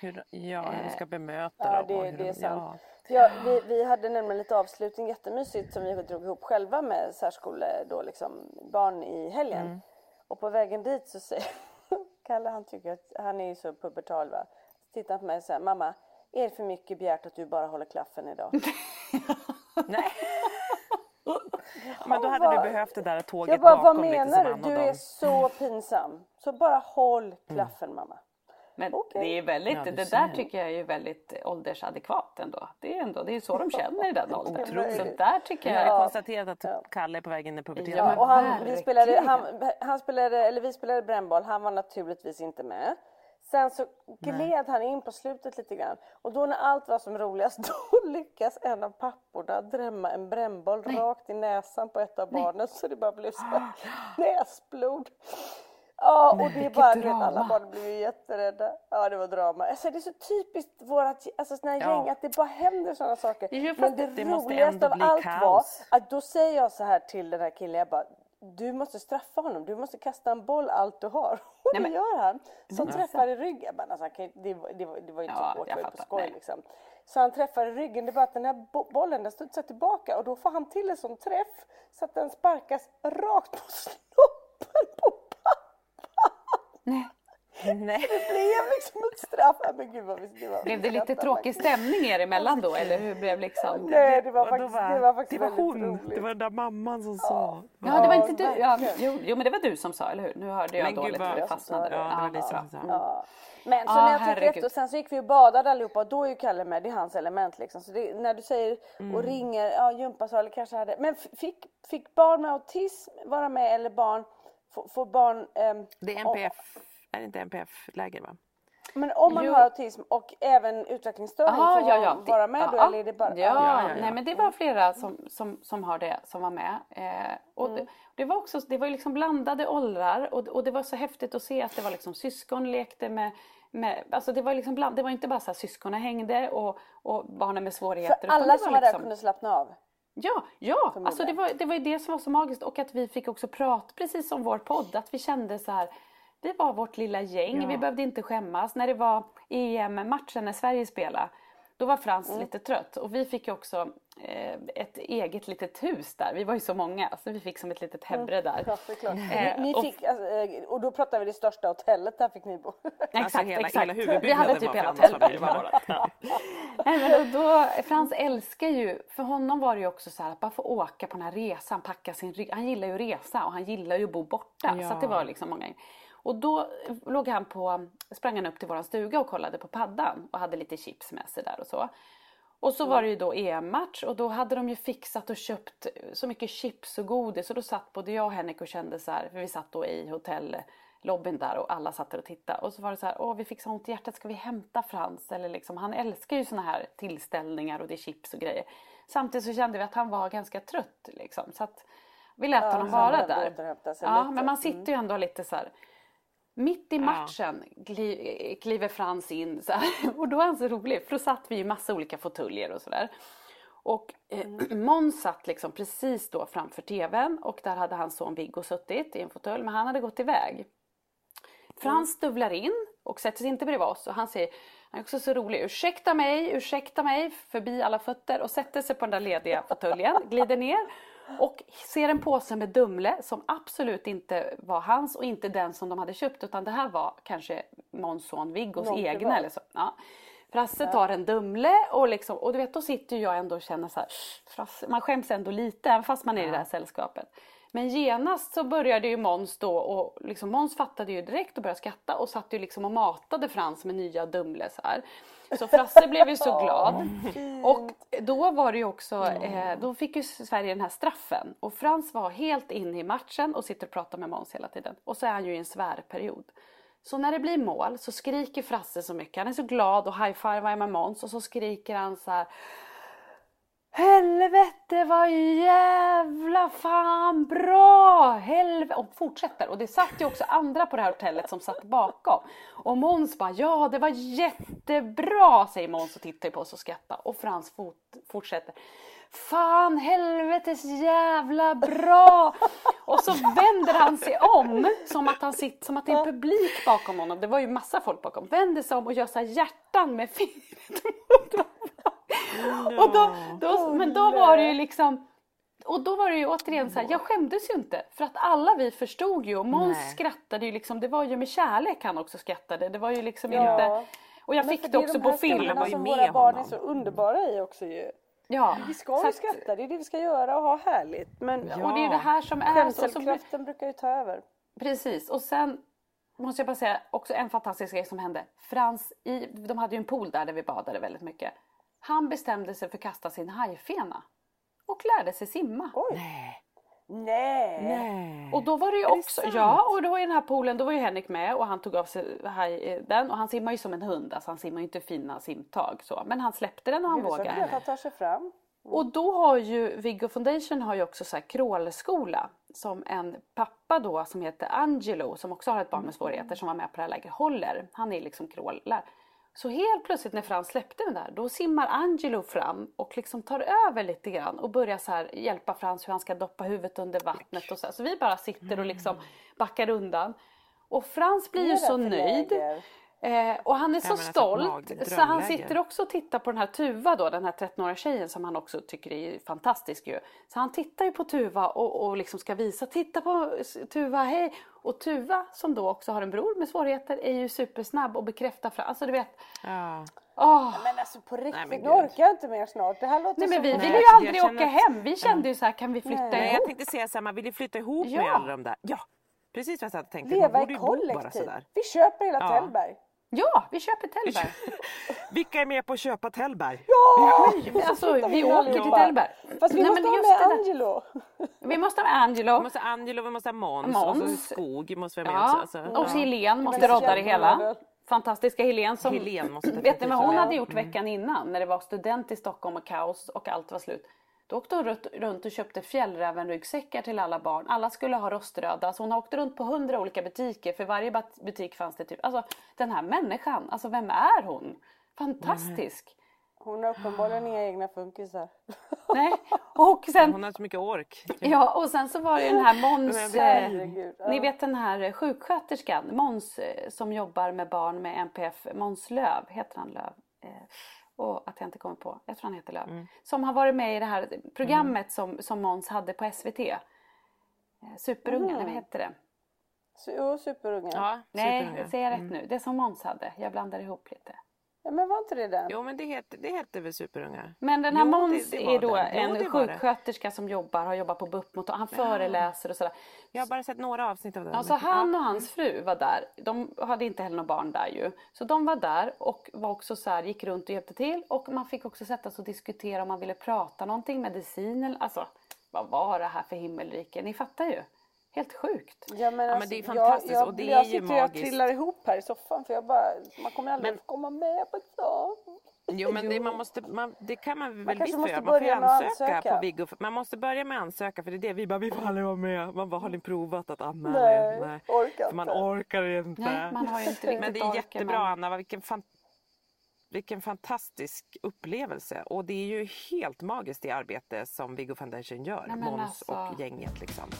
Hur, ja, hur de ska bemöta Ja, dem. och det, är sant. Ja, vi, vi hade nämligen lite avslutning jättemysigt som vi drog ihop själva med särskole, då liksom, barn i helgen. Mm. Och på vägen dit så säger Kalle, han tycker att han är ju så pubertal va. Så tittar han på mig och säger, mamma, är det för mycket begärt att du bara håller klaffen idag? [laughs] Nej. [laughs] Men då hade vad- du behövt det där tåget Jag bara, vad bakom som menar du? Du är så pinsam. Så bara håll klaffen mamma. Men Okej. det är väldigt, Ja, det där tycker jag är ju väldigt åldersadekvat ändå. Det är ändå, det är ju så de känner i den åldern. Så där tycker Vi jag har konstaterat att Kalle är på väg in i puberteten. Ja, och han, vi spelade, han, han spelade, eller vi spelade brännboll, han var naturligtvis inte med. Sen så gled han in på slutet lite grann och då när allt var som roligast [laughs] då lyckas en av papporna drämma en brännboll rakt i näsan på ett av barnen så det bara blev så här [gasps] näsblod. Ja och det är bara, vet, alla barn blev ju jätterädda. Ja det var drama. Alltså, det är så typiskt vårat alltså, såna här Ja. gäng att det bara händer sådana saker. Men det, det roligaste av allt kaos. var att då säger jag så här till den här killen, jag bara du måste straffa honom, du måste kasta en boll allt du har. [laughs] Och Nej, det gör han. Som träffar i ryggen. Men alltså, det, det, det var ju inte Ja, så hårt, på skoj Nej. liksom. Så han träffar i ryggen, det är bara att den här bo- bollen den studsar tillbaka och då får han till en sån träff så att den sparkas rakt på [laughs] snoppen på Nej. Nej. Det blev liksom ett straff. Ja, Men gud vad vi, det var, Blev det lite tråkig stämning er emellan då eller hur blev liksom? Nej det var faktiskt, var- det var faktiskt det var väldigt hon, roligt. det var den där mamman som sa. Ja det var Ja, inte du. Ja, jo, jo men det var du som sa eller hur? Nu hörde jag Men gud, dåligt vad- för det Jag fastnade. Ja, det var Ja, Lisa bra. som sa. Ja. Men så Ja, när jag tänker efter, och sen så gick vi och badade allihopa och då är ju Kalle med, det är hans element liksom. Så det, när du säger Mm. och ringer, ja gympasal kanske hade, men fick, fick barn med autism vara med eller barn, får, får barn, ehm, Det är om- NPF, är det inte NPF-läger va? men om man Jo. har autism och även utvecklingsstörning, Aha, får ja, man ja. vara med då ja, eller är det bara? Ja, ja, ja. nej men det var flera som, som, som har det som var med. Eh, och Mm. det, det var också, det var ju liksom blandade åldrar och, och det var så häftigt att se att det var liksom syskon lekte med med, alltså det var liksom bland, det var inte bara så här syskonen hängde och, och barnen med svårigheter. För utan alla det som var var där liksom- kunde slappna av. Ja, ja. Alltså det, var, det var ju det som var så magiskt och att vi fick också prata, precis som vår podd, att vi kände så här det var vårt lilla gäng, vi behövde inte skämmas. När det var EM-matchen när Sverige spelade, då var Frans Mm. lite trött och vi fick ju också eh, ett eget litet hus där. Vi var ju så många så vi fick som ett litet hebre där. Mm. Ja, det är klart. Eh, Ni, ni och- fick, alltså, eh, och då pratar vi det största hotellet, där fick ni bo. Alltså hela- hela Vi hade typ hela vårat. [laughs] Nej, men då, då, Frans älskar ju, för honom var det ju också så här att bara få åka på den här resan, packa sin rygg. Han gillar ju att resa och han gillar ju att bo borta. Ja. Så att det var liksom många. Och då låg han på, sprang han upp till våran stuga och kollade på paddan och hade lite chips med sig där och så. Och så var det ju då EM-match och då hade de ju fixat och köpt så mycket chips och godis och då satt både jag och Henrik och kände så här, för vi satt då i hotellobbyn där och alla satt där och tittade och så var det så här, åh vi fick så ont i hjärtat, ska vi hämta Frans? Eller liksom, han älskar ju såna här tillställningar och det är chips och grejer. Samtidigt så kände vi att han var ganska trött liksom så att vi lät honom så han vara där. Ja, men man sitter ju ändå lite så här mitt i matchen gli, kliver Frans in så här, [laughs] och då är han så rolig för då satt vi i massa olika fåtöljer och sådär. Och eh, [clears throat] Måns satt liksom precis då framför tvn och där hade hans son Viggo suttit i en fåtölj men han hade gått iväg. Frans stövlar in och sätter sig inte bredvid oss och han säger, han är också så rolig, ursäkta mig, ursäkta mig, förbi alla fötter. Och sätter sig på den där lediga fåtöljen, glider ner och ser en påse med Dumle som absolut inte var hans och inte den som de hade köpt utan det här var kanske Måns son Viggos Någon egna eller så. Ja. Frasse tar en Dumle och liksom, och du vet då sitter jag ändå och känner så här, man skäms ändå lite även fast man är i det här sällskapet. Men genast så började ju Måns då och liksom Måns fattade ju direkt och började skratta och satt ju liksom och matade Frans med nya Dumle så här. Så Frasse blev ju så [laughs] glad. Och då var det ju också, eh, då fick ju Sverige den här straffen. Och Frans var helt inne i matchen och sitter och pratar med Måns hela tiden. Och så är han ju i en svärperiod. Så när det blir mål så skriker Frasse så mycket. Han är så glad och high-fivar med Måns och så skriker han så här Helvete vad jävla fan bra! Helvete! Och fortsätter. Och det satt ju också andra på det här hotellet som satt bakom. Och Måns bara, ja det var jättebra säger Måns och tittar på oss och skrattar. Och Frans fort, fortsätter. Fan helvetes jävla bra! Och så vänder han sig om som att, han sitter, som att det är en publik bakom honom. Det var ju massa folk bakom. Vänder sig om och gör så här hjärtan med fingret [laughs] mot honom. Och då, då, men då var det ju liksom och då var det ju återigen så här, jag skämdes ju inte för att alla vi förstod ju och Måns skrattade ju liksom, det var ju med kärlek han också skrattade. Det var ju liksom Ja. inte... Och jag Men fick det också de på film. stunderna var ju med våra barn är honom. så underbara i också ju. Ja. Vi ska ju att- skratta, det är det vi ska göra och ha härligt. Men Och det är ju det här som är... Skämselkraften brukar ju ta över. Precis, och sen måste jag bara säga också en fantastisk grej som hände. Frans, i, de hade ju en pool där, där vi badade väldigt mycket. Han bestämde sig för att kasta sin hajfena. Och lärde sig simma. Oj! Nej. Nej! Nej. Och då var det ju Är det också, sant? ja och då i den här poolen då var ju Henrik med och han tog av sig haj, eh, den och han simmar ju som en hund, alltså han simmar ju inte fina simtag så. Men han släppte den och han så vågade. klart han tar sig fram. Och då har ju Viggo Foundation har ju också så här crawlskola som en pappa då som heter Angelo som också har ett barn med svårigheter som var med på det här lägret håller. Han är liksom crawlar. Så helt plötsligt när Frans släppte den där då simmar Angelo fram och liksom tar över lite grann och börjar så här hjälpa Frans hur han ska doppa huvudet under vattnet och så här. Så vi bara sitter och liksom backar undan. Och Frans blir ju så nöjd. läger? Eh, och han är så alltså, stolt så han sitter också och tittar på den här Tuva då, den här 13-åriga tjejen som han också tycker är fantastisk ju. Så han tittar ju på Tuva och, och liksom ska visa, titta på Tuva, hej! Och Tuva som då också har en bror med svårigheter är ju supersnabb och bekräftar fram, alltså du vet, Ja. åh! Men alltså på riktigt, men nu orkar jag inte mer snart. Det här låter Nej men vi ville Nej, ju aldrig åka att- hem, vi kände ju så här, kan vi flytta Nej. Nej, ihop? jag tänkte säga samma, vill ni flytta ihop med Ja. alla de där? Ja, precis vad jag tänkte. Man Leva borde i ju kollektiv. sådär. Vi köper hela Ja. Tällberg. Ja, vi köper Tällberg! [laughs] Vilka är med på att köpa Tällberg? Ja! Alltså vi vi åker till. Tällberg. Fast vi Nej, måste men ha just med. Angelo. [laughs] Vi måste ha med Angelo. Vi måste ha Angelo, vi måste ha Måns, Måns. och så Skog måste vi ha med Ja, också. Alltså. och så Helene måste rodda det hela. Fantastiska Helene som... Helene måste vet ni vad hon hade gjort veckan innan när det var student i Stockholm och kaos och allt var slut? Då åkte hon runt- och köpte fjällrävenryggsäckar till alla barn. Alla skulle ha roströda. Så hon åkte runt på hundra olika butiker. För varje butik fanns det typ... Alltså den här människan, alltså vem är hon? Fantastisk! Hon har uppenbarligen inga egna funkisar. [laughs] Nej. Och sen... Hon har så mycket ork. Ja, och sen så var det den här Måns... Eh. Ni vet den här eh, sjuksköterskan, Måns eh, som jobbar med barn med NPF, Måns Löv, heter han Löv? Eh, och att jag inte kommer på, jag tror han heter Löv. Mm. Som har varit med i det här programmet som, som Måns hade på SVT. Eh, Superungen, Mm. vad hette det? Jo, superungen. Ja. Nej, superunga. säger jag rätt nu? Det som Måns hade, jag blandar ihop lite. Men var inte det den? Jo men det hette, det hette väl superungar? Men den här Jo, Måns är då den. Jo, en det. sjuksköterska som jobbar, har jobbat på BUP mot han föreläser och sådär. Jag har bara sett några avsnitt av den. Alltså han och hans fru var där. De hade inte heller några barn där ju. Så de var där och var också så här, gick runt och hjälpte till. Och man fick också sätta sig och diskutera om man ville prata någonting, medicin eller alltså vad var det här för himmelrike? Ni fattar ju. Helt sjukt. Ja men, men alltså, det är fantastiskt jag, jag, och det är jag ju sitter och magiskt. trillar ihop här i soffan för jag bara, man kommer aldrig Men- att komma med på ett sånt. Jo men det, man måste, man, det kan man väl kanske visst måste göra. Man får ansöka, ansöka. på Viggo. Man måste börja med att ansöka för det är det vi bara, vi får aldrig vara med. Man bara, har ni provat att anmäla er? Nej, orkar För man inte. orkar inte. Nej, man har ju inte riktigt Men det är jättebra men- Anna, vilken, fan, vilken fantastisk upplevelse. Och det är ju helt magiskt det arbete som Viggo Foundation gör. Nej, Måns alltså. och gänget liksom.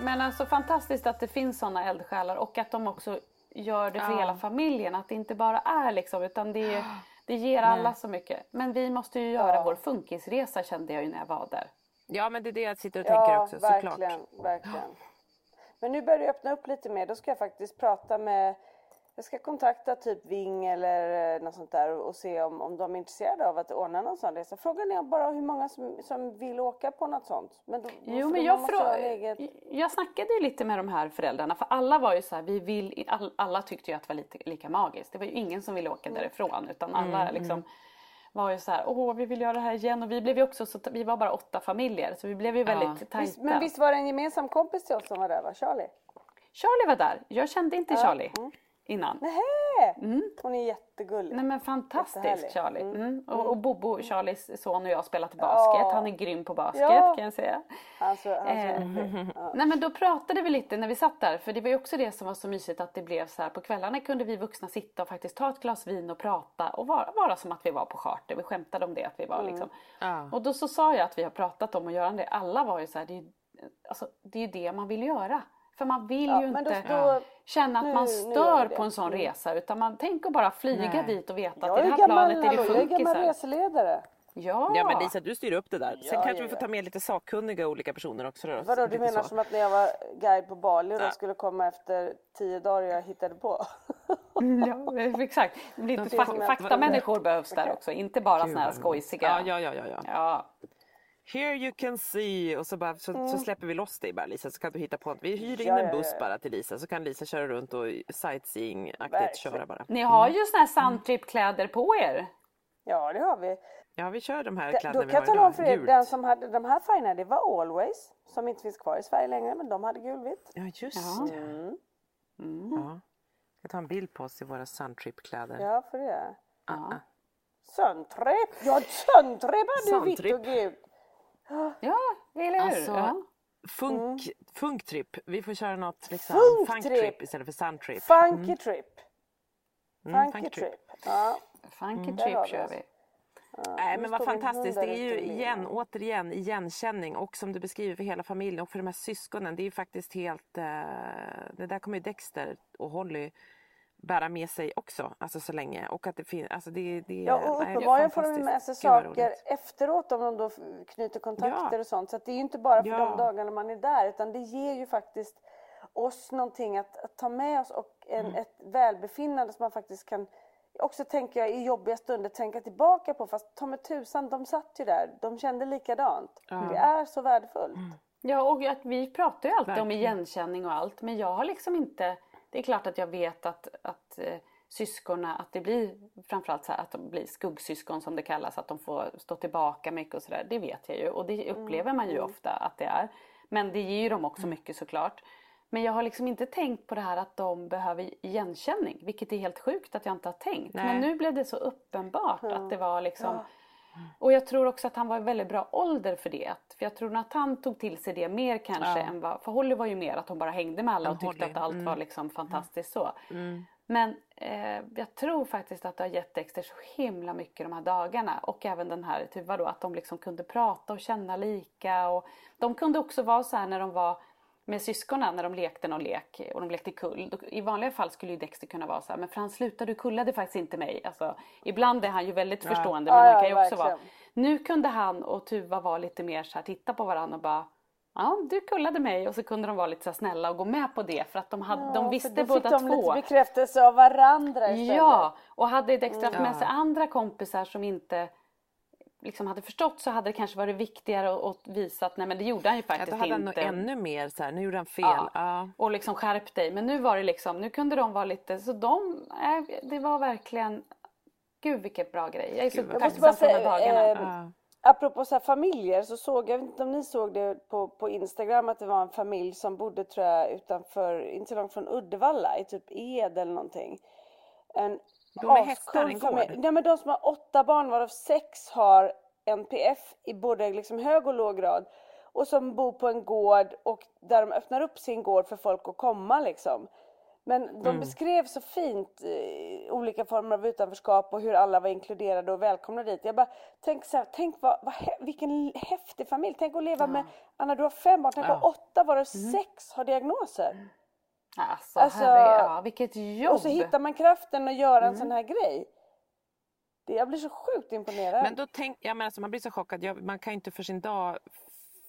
Men alltså fantastiskt att det finns sådana eldsjälar och att de också gör det för Ja. hela familjen. Att det inte bara är liksom utan det, är- det ger alla så mycket. Men vi måste ju göra Ja. vår funkisresa kände jag ju när jag var där. Ja men det är det jag sitter och tänker Ja, också verkligen, såklart. verkligen. Men nu börjar det öppna upp lite mer. Då ska jag faktiskt prata med jag ska kontakta typ Ving eller eh, något sånt där och se om, om de är intresserade av att ordna någon sån resa. Frågan är bara hur många som, som vill åka på något sånt. Men då, Jo men jag, frå- eget... jag snackade ju lite med de här föräldrarna för alla var ju så här, vi vill, all- alla tyckte ju att det var lite, lika magiskt. Det var ju ingen som ville åka därifrån utan alla liksom var ju så här, åh vi vill göra det här igen och vi blev ju också så, vi var bara åtta familjer så vi blev ju väldigt tajta. Visst, men visst var det en gemensam kompis till oss som var där va? Charlie? Charlie var där. Jag kände inte Charlie innan. Nähä! Hon är jättegullig. Nej men fantastisk. Charlie. Mm. Och, och Bobo, Charlies son och jag har spelat basket. Ja. Han är grym på basket Ja. kan jag säga. Han så, han så Eh. [laughs] Ja. Nej men då pratade vi lite när vi satt där för det var ju också det som var så mysigt att det blev så här på kvällarna kunde vi vuxna sitta och faktiskt ta ett glas vin och prata och vara, vara som att vi var på charter. Vi skämtade om det att vi var liksom. Ja. Och då så sa jag att vi har pratat om att göra det. Alla var ju så här, det är ju alltså, det, är ju det man vill göra. För man vill Ja, ju men då- inte då- känna att nu- man stör på en sån Mm. resa utan man tänker bara flyga Nej. dit och veta att Jag i det här gammal, planet är det hallå, jag är gammal funkisar. reseledare. Ja. Ja men Lisa du styr upp det där. Sen Ja, kanske vi får ta med lite sakkunniga olika personer också. Då. Vadå du menar så. som att när jag var guide på Bali och de skulle komma efter tio dagar och jag hittade på? [laughs] Ja, exakt. Lite Någonting fa- som jag- faktamänniskor behövs där också, inte bara såna här skojsiga. Ja, ja, ja, ja, ja. Ja. Here you can see och så, bara, så, så släpper vi loss dig bara Lisa så kan du hitta på något. Vi hyr in Ja, en ja, buss ja. bara till Lisa så kan Lisa köra runt och sightseeing-aktigt köra bara. Ni har ju såna här sandtrip-kläder på er. Ja det har vi. Ja vi kör de här kläderna då vi kan har jag tala om för er, den som hade de här färgerna det var Always. Som inte finns kvar i Sverige längre men de hade gulvitt. Ja just Ja. det. Mm. Ja. Jag ska ta en bild på oss i våra suntrip-kläder. Ja för det. Ja. Söntrep! Ja söntrep hade du vitt och gult. Ja, eller hur? Alltså, ja. Funk, Funktrip, vi får köra något liksom Funktrip. istället för suntrip. Funky trip. Mm, Funky funky trip. trip. Ja. Funky har trip kör vi. Nej nu men vad fantastiskt, det är ju igen, bilen. återigen igenkänning och som du beskriver för hela familjen och för de här syskonen. Det är ju faktiskt helt, eh, det där kommer ju Dexter och Holly bära med sig också, alltså så länge. Och att det finns, alltså det, det, Ja och uppenbarligen får de med sig saker efteråt om de då knyter kontakter Ja. och sånt. Så att det är ju inte bara för Ja. de dagarna man är där utan det ger ju faktiskt oss någonting att, att ta med oss och en, Mm. ett välbefinnande som man faktiskt kan också tänker jag i jobbiga stunder tänka tillbaka på fast ta med tusan de satt ju där, de kände likadant. Det är så värdefullt. Ja och att vi pratar ju alltid om Verkligen. igenkänning och allt men jag har liksom inte Det är klart att jag vet att, att eh, syskona, att det blir framförallt så här att de blir skuggsyskon som det kallas, att de får stå tillbaka mycket och sådär. Det vet jag ju och det upplever man ju ofta att det är. Men det ger ju dem också mycket såklart. Men jag har liksom inte tänkt på det här att de behöver igenkänning, vilket är helt sjukt att jag inte har tänkt. Men Nej. nu blev det så uppenbart att det var liksom och jag tror också att han var i väldigt bra ålder för det. För jag tror att han tog till sig det mer kanske än vad, för Holly var ju mer att hon bara hängde med alla och tyckte Holly, att allt var liksom fantastiskt så. Men eh, jag tror faktiskt att det har gett Dexter så himla mycket de här dagarna. Och även den här Tuva då att de liksom kunde prata och känna lika. Och de kunde också vara så här när de var med syskonen när de lekte någon lek och de lekte kull. Då- I vanliga fall skulle ju Dexter kunna vara så här, men Frans sluta du kullade faktiskt inte mig. Alltså, ibland är han ju väldigt förstående men Ja, han kan ja, ju också vara. Nu kunde han och Tuva vara lite mer så här, titta på varandra och bara Ja, du kullade mig och så kunde de vara lite så snälla och gå med på det för att de, hade, de Ja, visste för då båda fick de två. lite bekräftelse av varandra istället. Ja, och hade Dexter haft med Ja. sig andra kompisar som inte liksom hade förstått så hade det kanske varit viktigare att, visa att nej men det gjorde han ju Ja, faktiskt då hade han nog inte. ännu mer så här, nu gjorde han fel. Ja. Ja. Och liksom skärp dig. Men nu var det liksom, nu kunde de vara lite, så de, äh, det var verkligen, gud vilket bra grej. Jag är så Gud, tacksam för de här bara dagarna. eh, Ja. Apropå så här familjer så såg jag, inte om ni såg det på, på Instagram att det var en familj som bodde tror jag utanför, inte så långt från Uddevalla i typ Ed eller någonting. En De med hästar, familj. gård. Nej men de som har åtta barn varav sex har NPF i både liksom hög och låg grad. Och som bor på en gård och där de öppnar upp sin gård för folk att komma liksom. Men de beskrev så fint eh, olika former av utanförskap och hur alla var inkluderade och välkomna dit. Jag bara, tänk så här, tänk vad, vad, vilken häftig familj. Tänk att leva med, Anna du har fem barn, tänk Ja. att åtta varav sex har diagnoser. Alltså, Alltså, herre, ja, vilket jobb. Och så hittar man kraften att göra en sån här grej. Det, jag blir så sjukt imponerad. Men då tänk, ja, men alltså, man blir så chockad. Jag, man kan ju inte för sin dag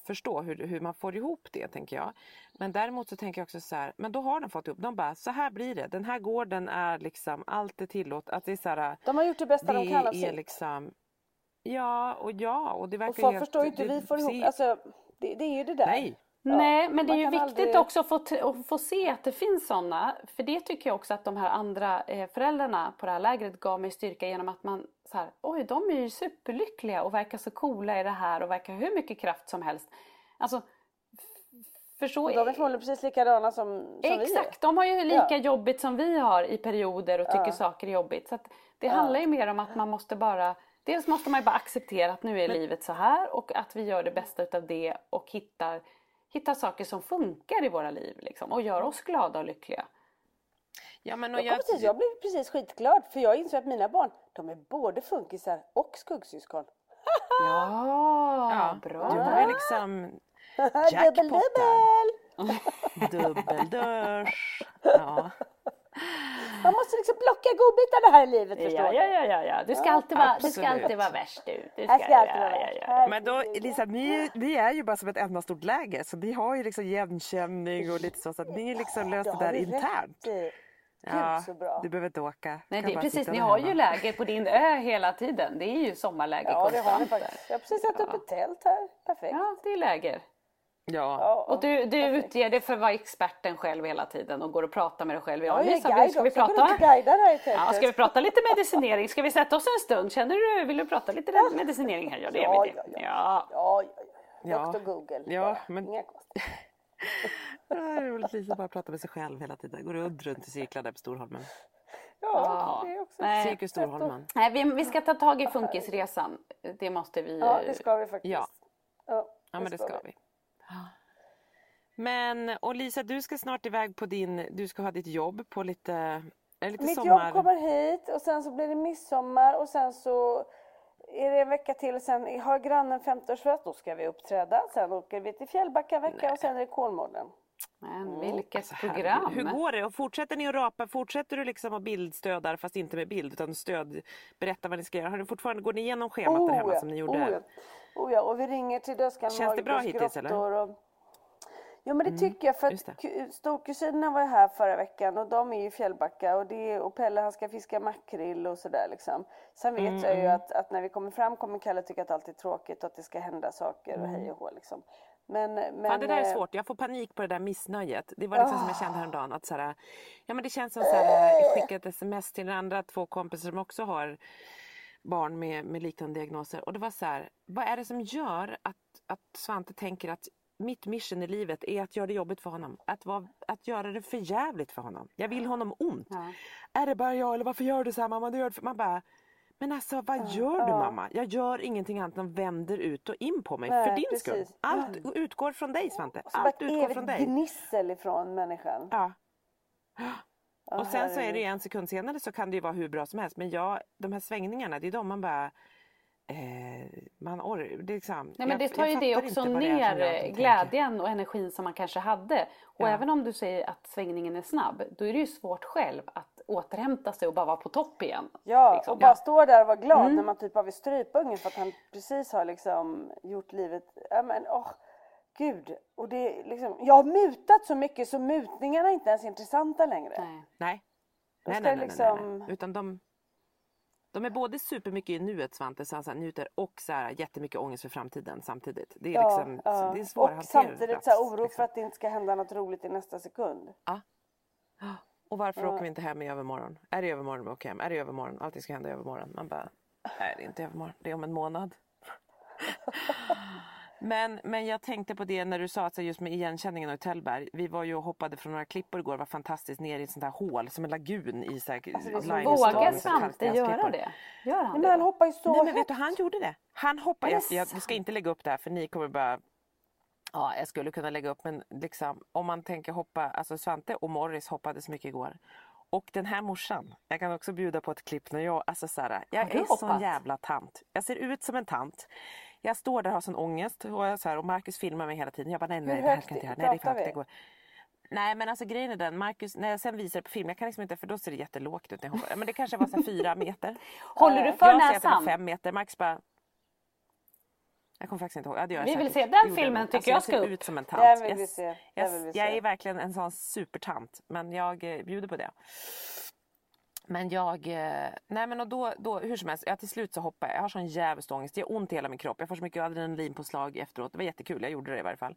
förstå hur, hur man får ihop det tänker jag. Men däremot så tänker jag också så här, men då har de fått ihop. De bara, så här blir det. Den här gården är liksom, allt är tillåtet. Att det är så här, de har gjort det bästa det de kan av är sitt. liksom, ja och ja och det verkar och folk helt, förstår ju inte hur vi får ihop, se- alltså det, det är ju det där. Nej. Nej, men det är ju viktigt aldrig- också att få, att få se att det finns sådana. För det tycker jag också att de här andra eh, föräldrarna på det här lägret gav mig styrka genom att man så här, oj de är ju superlyckliga och verkar så coola i det här och verkar hur mycket kraft som helst. Alltså, För så Och de är förmodligen precis likadana som, som vi är. Exakt, de har ju lika Ja. jobbigt som vi har i perioder och tycker Ja. saker är jobbigt. Så det handlar ju mer om att man måste bara Dels måste man ju bara acceptera att nu är livet så här och att vi gör det bästa utav det och hittar, hittar saker som funkar i våra liv liksom, och gör oss glada och lyckliga. Ja, men och Jag, kom precis, jag blev precis skitglad för jag inser att mina barn, de är både funkisar och skuggsyskon. [laughs] Ja, ja, bra. Du ju liksom [laughs] dubbel, Jackpot dubbel! [laughs] dubbeldörs. Ja. Man måste liksom plocka godbitarna här i livet förstår Ja, du. ja, ja, ja, ja. Du ska alltid vara, du ska alltid vara värst du. du Jag ska alltid vara ja, värst. ja, ja. Men då Lisa, ni, ni är ju bara som ett enda stort läger så ni har ju liksom igenkänning och lite så, så att ni liksom löst det där internt. i. Ja, du behöver inte åka. Nej, det, precis, ni har ju läger på din ö hela tiden. Det är ju sommarläger Ja det har ni konstant. faktiskt. Jag har precis satt upp ett tält här. Perfekt. Ja, det är läger. Ja. Ja, Och du, du utger dig för att vara experten själv hela tiden och går och pratar med dig själv. Ja, jag är guide ska vi också. Jag går prata? i tältet. Ja, ska vi prata lite medicinering? Ska vi sätta oss en stund? Känner du, vill du prata lite medicinering här? Ja, det Ja, gör vi ja, det. ja. Ja. Ja, ja. Dr Google. Ja, men- Inga konstigheter. [laughs] Det är roligt, Lisa bara pratar med sig själv hela tiden. Går runt, runt i cirklar där på Storholmen. Ja, Ja. det är också Nej. Cirkus Storholmen. Nej, vi, vi ska ta tag i funkisresan. Det måste vi. Ja, det ska vi faktiskt. Ja. Ja, Ja men det ska vi. Men och Lisa du ska snart iväg på din, du ska ha ditt jobb på lite, är lite Mitt sommar. jobb kommer hit och sen så blir det midsommar och sen så är det en vecka till och sen har grannen 50-årsfest, då ska vi uppträda. Sen åker vi till Fjällbacka en vecka och sen är det Kolmården. Men vilket herregud. program. Hur går det? Och fortsätter ni att rapa? Fortsätter du liksom att bildstödar fast inte med bild utan stöd? Berätta vad ni ska göra. Har du fortfarande, går ni igenom schemat där hemma som ni gjorde? oh, ja. oh ja, och vi ringer till Dödskallen Känns det bra hittills, eller? Och... Jo men det tycker jag för att ku- storkusinerna var här förra veckan och de är ju i Fjällbacka och, det, och Pelle han ska fiska makrill och sådär liksom. Sen vet Mm, jag ju att, att när vi kommer fram kommer Kalle tycka att allt är tråkigt och att det ska hända saker och hej och hå liksom. Men, men. Fan, det där är eh, svårt. Jag får panik på det där missnöjet. Det var liksom som jag kände häromdagen. Att så här, ja, men det känns som att jag skickade ett sms till den andra två kompisar som också har barn med, med liknande diagnoser. Och det var så här, vad är det som gör att, att Svante tänker att mitt mission i livet är att göra det jobbigt för honom. Att, vara, att göra det för jävligt för honom. Jag vill honom ont. Ja. Är det bara jag eller varför gör du så här mamma? Du gör det för... Man bara, men alltså vad gör du mamma? Jag gör ingenting annat än vänder ut och in på mig Nej, för din skull. precis. Allt utgår från dig Svante. bara Allt utgår från dig. gnissel ifrån människan. Ja. Ja, Och sen så är det en sekund senare så kan det ju vara hur bra som helst. Men jag, de här svängningarna, det är de man bara... Eh, man or, det är liksom, Nej, men jag- det tar ju det också det som ner tänker. glädjen och energin som man kanske hade. Och Ja. även om du säger att svängningen är snabb, då är det ju svårt själv att återhämta sig och bara vara på topp igen. Ja, liksom. och bara stå där och vara glad Mm. när man typ har vill strypa ungen för att han precis har liksom gjort livet, ja men åh, gud. Och det är liksom, jag har mutat så mycket så mutningarna är inte ens intressanta längre. Nej. Nej. Nej, nej, det nej, liksom- nej, nej. Utan de, de är både supermycket i nuet Svante, så han så här, njuter och så här, jättemycket ångest för framtiden samtidigt. Det är, Ja, liksom, ja. det är och svårhanterat. samtidigt så här, oro liksom. för att det inte ska hända något roligt i nästa sekund. Och varför åker vi inte hem i övermorgon? Är det övermorgon vi åker hem? Är det övermorgon? Allting ska hända i övermorgon. Man bara, nej det är inte övermorgon, det är om en månad. [laughs] men, men jag tänkte på det när du sa att just med igenkänningen av Tällberg. Vi var ju och hoppade från några klippor igår, var fantastiskt ner i ett sånt här hål som en lagun i så här, Alltså, Vågar och Svante göra det? Gör han Men det? han hoppar ju så Nej men vet du, han gjorde det. Han hoppade, jag, jag ska inte lägga upp det här för ni kommer bara Ja, jag skulle kunna lägga upp men liksom om man tänker hoppa, alltså Svante och Morris hoppade så mycket igår. Och den här morsan, jag kan också bjuda på ett klipp när jag, alltså så här, jag är sån hoppat? jävla tant. Jag ser ut som en tant. Jag står där och har sån ångest och, jag så här, och Marcus filmar mig hela tiden. Jag bara nej, nej, det här jag inte göra. Nej, det är för högt. Det går. Nej men alltså grejen är den, Marcus, när jag sen visar det på film, jag kan liksom inte för då ser det jättelågt ut när jag hoppar. Men det kanske var så här fyra meter. [laughs] Håller du för jag säger att det var näsan? fem meter, Marcus bara jag kommer faktiskt inte ihåg. Ja, det gör jag Vi vill säkert. se den filmen, tycker jag alltså, ska ser upp. ut som en tant. Den vill jag, vi se, den Jag, vill vi jag se. är verkligen en sån supertant. Men jag eh, bjuder på det. Men jag, eh, nej men och då, då, hur som helst, jag till slut så hoppar jag. Jag har sån jävligt ångest, det gör ont i hela min kropp. Jag får så mycket adrenalinpåslag efteråt. Det var jättekul, jag gjorde det i varje fall.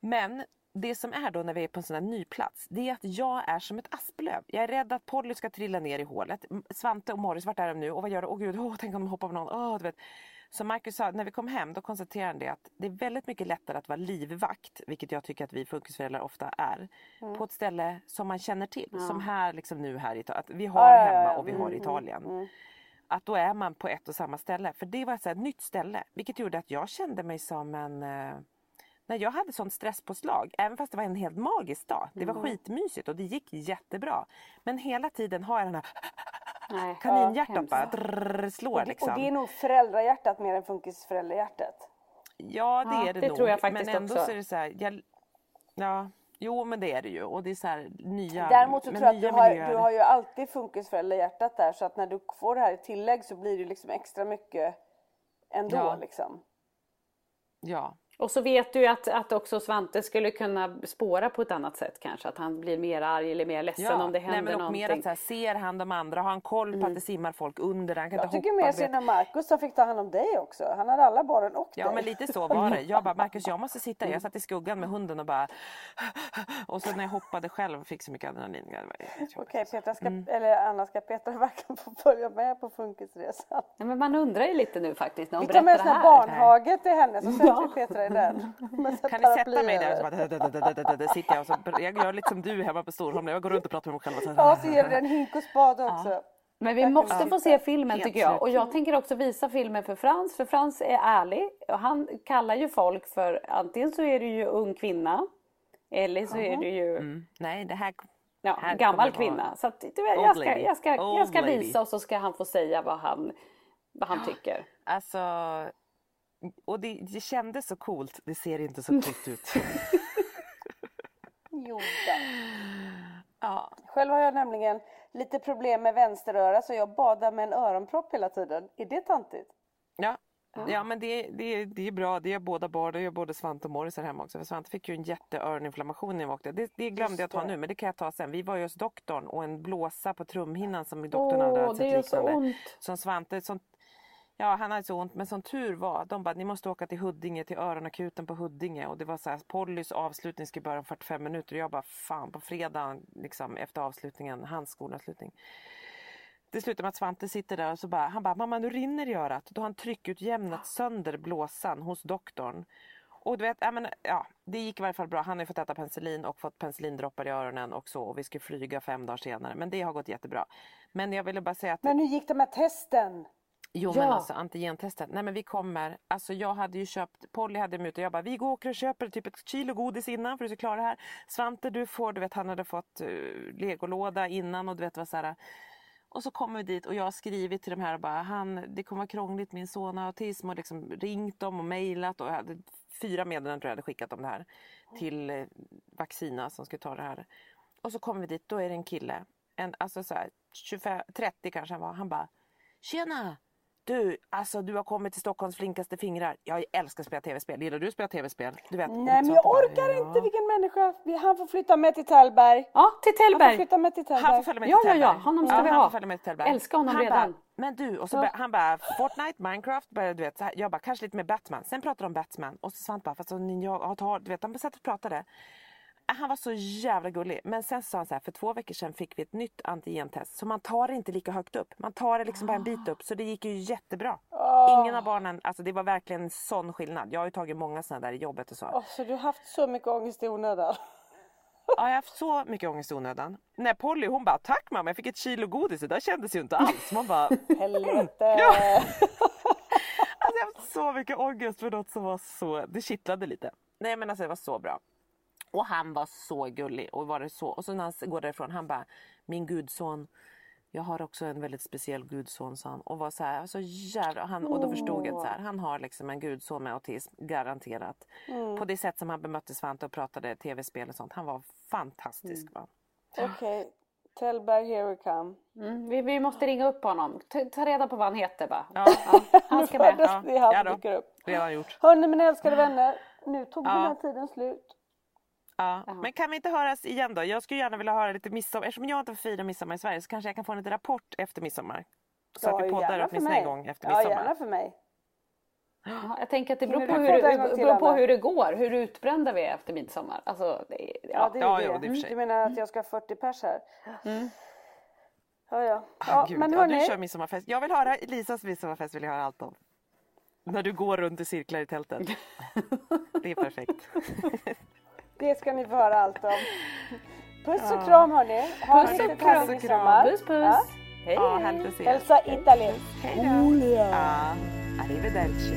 Men det som är då när vi är på en sån här ny plats, det är att jag är som ett asplöv. Jag är rädd att Polly ska trilla ner i hålet. Svante och Morris, vart är de nu? Och vad gör de? Åh gud, åh, tänk om de hoppar av någon. Åh, du vet. Så Marcus sa, när vi kom hem, då konstaterade han det att det är väldigt mycket lättare att vara livvakt, vilket jag tycker att vi funkisföräldrar ofta är, Mm. på ett ställe som man känner till. Som här, liksom nu här i Italien. Att vi har Ja, ja, ja, hemma ja. och vi har i Italien. Att då är man på ett och samma ställe. För det var ett så här nytt ställe. Vilket gjorde att jag kände mig som en... Eh, när jag hade sånt stresspåslag, även fast det var en helt magisk dag. Det Mm. var skitmysigt och det gick jättebra. Men hela tiden har jag den här Nej. kaninhjärtat bara drrr, slår Och det, liksom. och det är nog föräldrahjärtat mer än funkisföräldrahjärtat. Ja det Ja, är det, det nog. tror jag faktiskt men ändå också. så är det så här, jag, ja, jo men det är det ju. Och det är så här nya Däremot så tror jag att du har, du har ju alltid funkisföräldrahjärtat där så att när du får det här i tillägg så blir det liksom extra mycket ändå Ja. liksom. Ja, Och så vet du ju att, att också Svante skulle kunna spåra på ett annat sätt kanske. Att han blir mer arg eller mer ledsen ja. om det Nej, händer men och någonting. mer att så här, ser han de andra, har han koll på att det simmar folk under, han kan Jag inte tycker hoppa. mer synd om Markus som fick ta hand om dig också. Han hade alla barnen och Ja dig. men lite så var det. Jag bara, [laughs] Marcus jag måste sitta. Jag satt i skuggan med hunden och bara... Och så när jag hoppade själv och fick så mycket adrenalin. Okej, Petra ska, Mm. eller Anna ska Petra [laughs] verkligen få följa med på funkisresan. Ja, men man undrar ju lite nu faktiskt när hon Vi tar med berättar det här här. barnhage till henne så [laughs] sätter Ja. vi Petra i den. [laughs] Kan ni sätta mig där? så bara, sitter jag, och så, jag gör lite som du hemma på Storholmen. Jag går runt och pratar med mig själv. Och så, Ja, så ger vi den hink och spade också. Men vi måste få se filmen tycker jag. Och jag tänker också visa filmen för Frans. För Frans är ärlig. Och han kallar ju folk för antingen så är du ju ung kvinna. Eller så är du ju Mm. Nej, det här... ja, här gammal kvinna. Så att, du jag, ska, jag, ska, jag ska visa och så ska han få säga vad han, vad han tycker. Alltså... Och det, det kändes så coolt. Det ser inte så coolt ut. [laughs] Jo, ja. Själv har jag nämligen lite problem med vänsteröra så jag badar med en öronpropp hela tiden. Är det tantigt? Ja. Ja men det, det, det är bra, det gör båda barn, det gör både Svante och Morris här hemma också. För Svante fick ju en jätteöroninflammation när jag åkte. Det, det glömde jag ta det. nu men det kan jag ta sen. Vi var ju hos doktorn och en blåsa på trumhinnan som doktorn Åh, hade sett liknande. Som Svante, som, ja han hade så ont men som tur var, de bara ni måste åka till Huddinge, till öronakuten på Huddinge. Och det var så här, Pollys avslutning skulle börja om 45 minuter och jag bara fan på fredagen liksom efter avslutningen, hans skolavslutning. Det slutar med att Svante sitter där och så bara, han bara mamma nu rinner i örat. Då har han tryckutjämnat sönder blåsan hos doktorn. Och du vet, ja, men, ja, det gick i varje fall bra. Han har ju fått äta penicillin och fått penicillindroppar i öronen och så. Och vi ska flyga fem dagar senare. Men det har gått jättebra. Men jag ville bara säga att Men hur gick det med testen? Jo Ja. men alltså antigentestet. Nej men vi kommer. Alltså jag hade ju köpt. Polly hade och jag bara vi går och köper typ ett kilo godis innan för att du ska klara det här. Svante du får, du vet han hade fått uh, legolåda innan och du vet vad så här. Och så kommer vi dit och jag har skrivit till de här och bara han, det kommer vara krångligt min son har autism och liksom ringt dem och mejlat och jag hade fyra meddelanden tror jag hade skickat om det här till eh, Vaccina som skulle ta det här. Och så kommer vi dit, då är det en kille, en, alltså så här, 25, 30 kanske han var, han bara Tjena! Du, alltså du har kommit till Stockholms flinkaste fingrar. Jag älskar att spela tv-spel. Gillar du att spela tv-spel? Du vet, Nej men jag bara, orkar ja. inte, vilken människa. Vi- Han får flytta med till Tällberg. Ja, till Han får Tällberg. flytta med till Tällberg. Han får följa med Ja, till ja, Tällberg. ja, honom ska vi han ha. får följa med till Tällberg. Älskar honom han redan. Bara, men du, och så Ja. han bara Fortnite, Minecraft, började, du vet, så här, jag bara kanske lite mer Batman. Sen pratade de om Batman och så Svante bara, fast jag har, du vet, de satt och pratade. Han var så jävla gullig. Men sen sa han så här, för två veckor sedan fick vi ett nytt antigentest. Så man tar det inte lika högt upp. Man tar det liksom bara en bit upp. Så det gick ju jättebra. Ingen av barnen, alltså det var verkligen en sån skillnad. Jag har ju tagit många sådana där i jobbet och så. Åh, så du har haft så mycket ångest i onödan. Ja, jag har haft så mycket ångest i onödan. När Polly hon bara tack mamma jag fick ett kilo godis. Det där kändes ju inte alls. Man bara [laughs] Helvete. Ja. Alltså jag har haft så mycket ångest för något som var så, det kittlade lite. Nej men alltså det var så bra. Och han var så gullig och var det så. Och så när han går därifrån han bara, min gudson, jag har också en väldigt speciell gudson sa han. Och var så här, så jävla, han, och då förstod jag att så här, han har liksom en gudson med autism, garanterat. På det sätt som han bemötte Svante och pratade tv-spel och sånt. Han var fantastisk va. Okej, Tällberg here we come. Mm, vi, vi måste ringa upp honom. Ta, ta reda på vad han heter bara. Ja, Han [laughs] ska med. Det är han ja då. dyker upp. redan gjort. Hörni mina älskade vänner, nu tog Ja. den här tiden slut. Ja. Men kan vi inte höras igen då? Jag skulle gärna vilja höra lite midsommar. Eftersom jag inte får fira midsommar i Sverige så kanske jag kan få en liten rapport efter midsommar. Så att vi Ja, poddar åtminstone en gång efter Ja, midsommar. gärna för mig. Ja, jag tänker att det beror på, hur, beror på hur det går, hur utbrända vi är efter midsommar. Alltså, det, Ja, ja. det är ja, det. ja, är. Du menar att jag ska ha 40 pers här? Ja, ja. Ah, ja Gud, men ja, hörni, du kör midsommarfest. Jag vill höra Elisas midsommarfest vill jag höra allt om. När du går runt i cirklar i tältet. [laughs] Det är perfekt. [laughs] Det ska ni få höra allt om. Puss och kram hörni. Ha Puss och kram. härlig midsommar. Puss puss! Ja. Hej Ja. Hälsa Italien. Hej då. Arrivederci.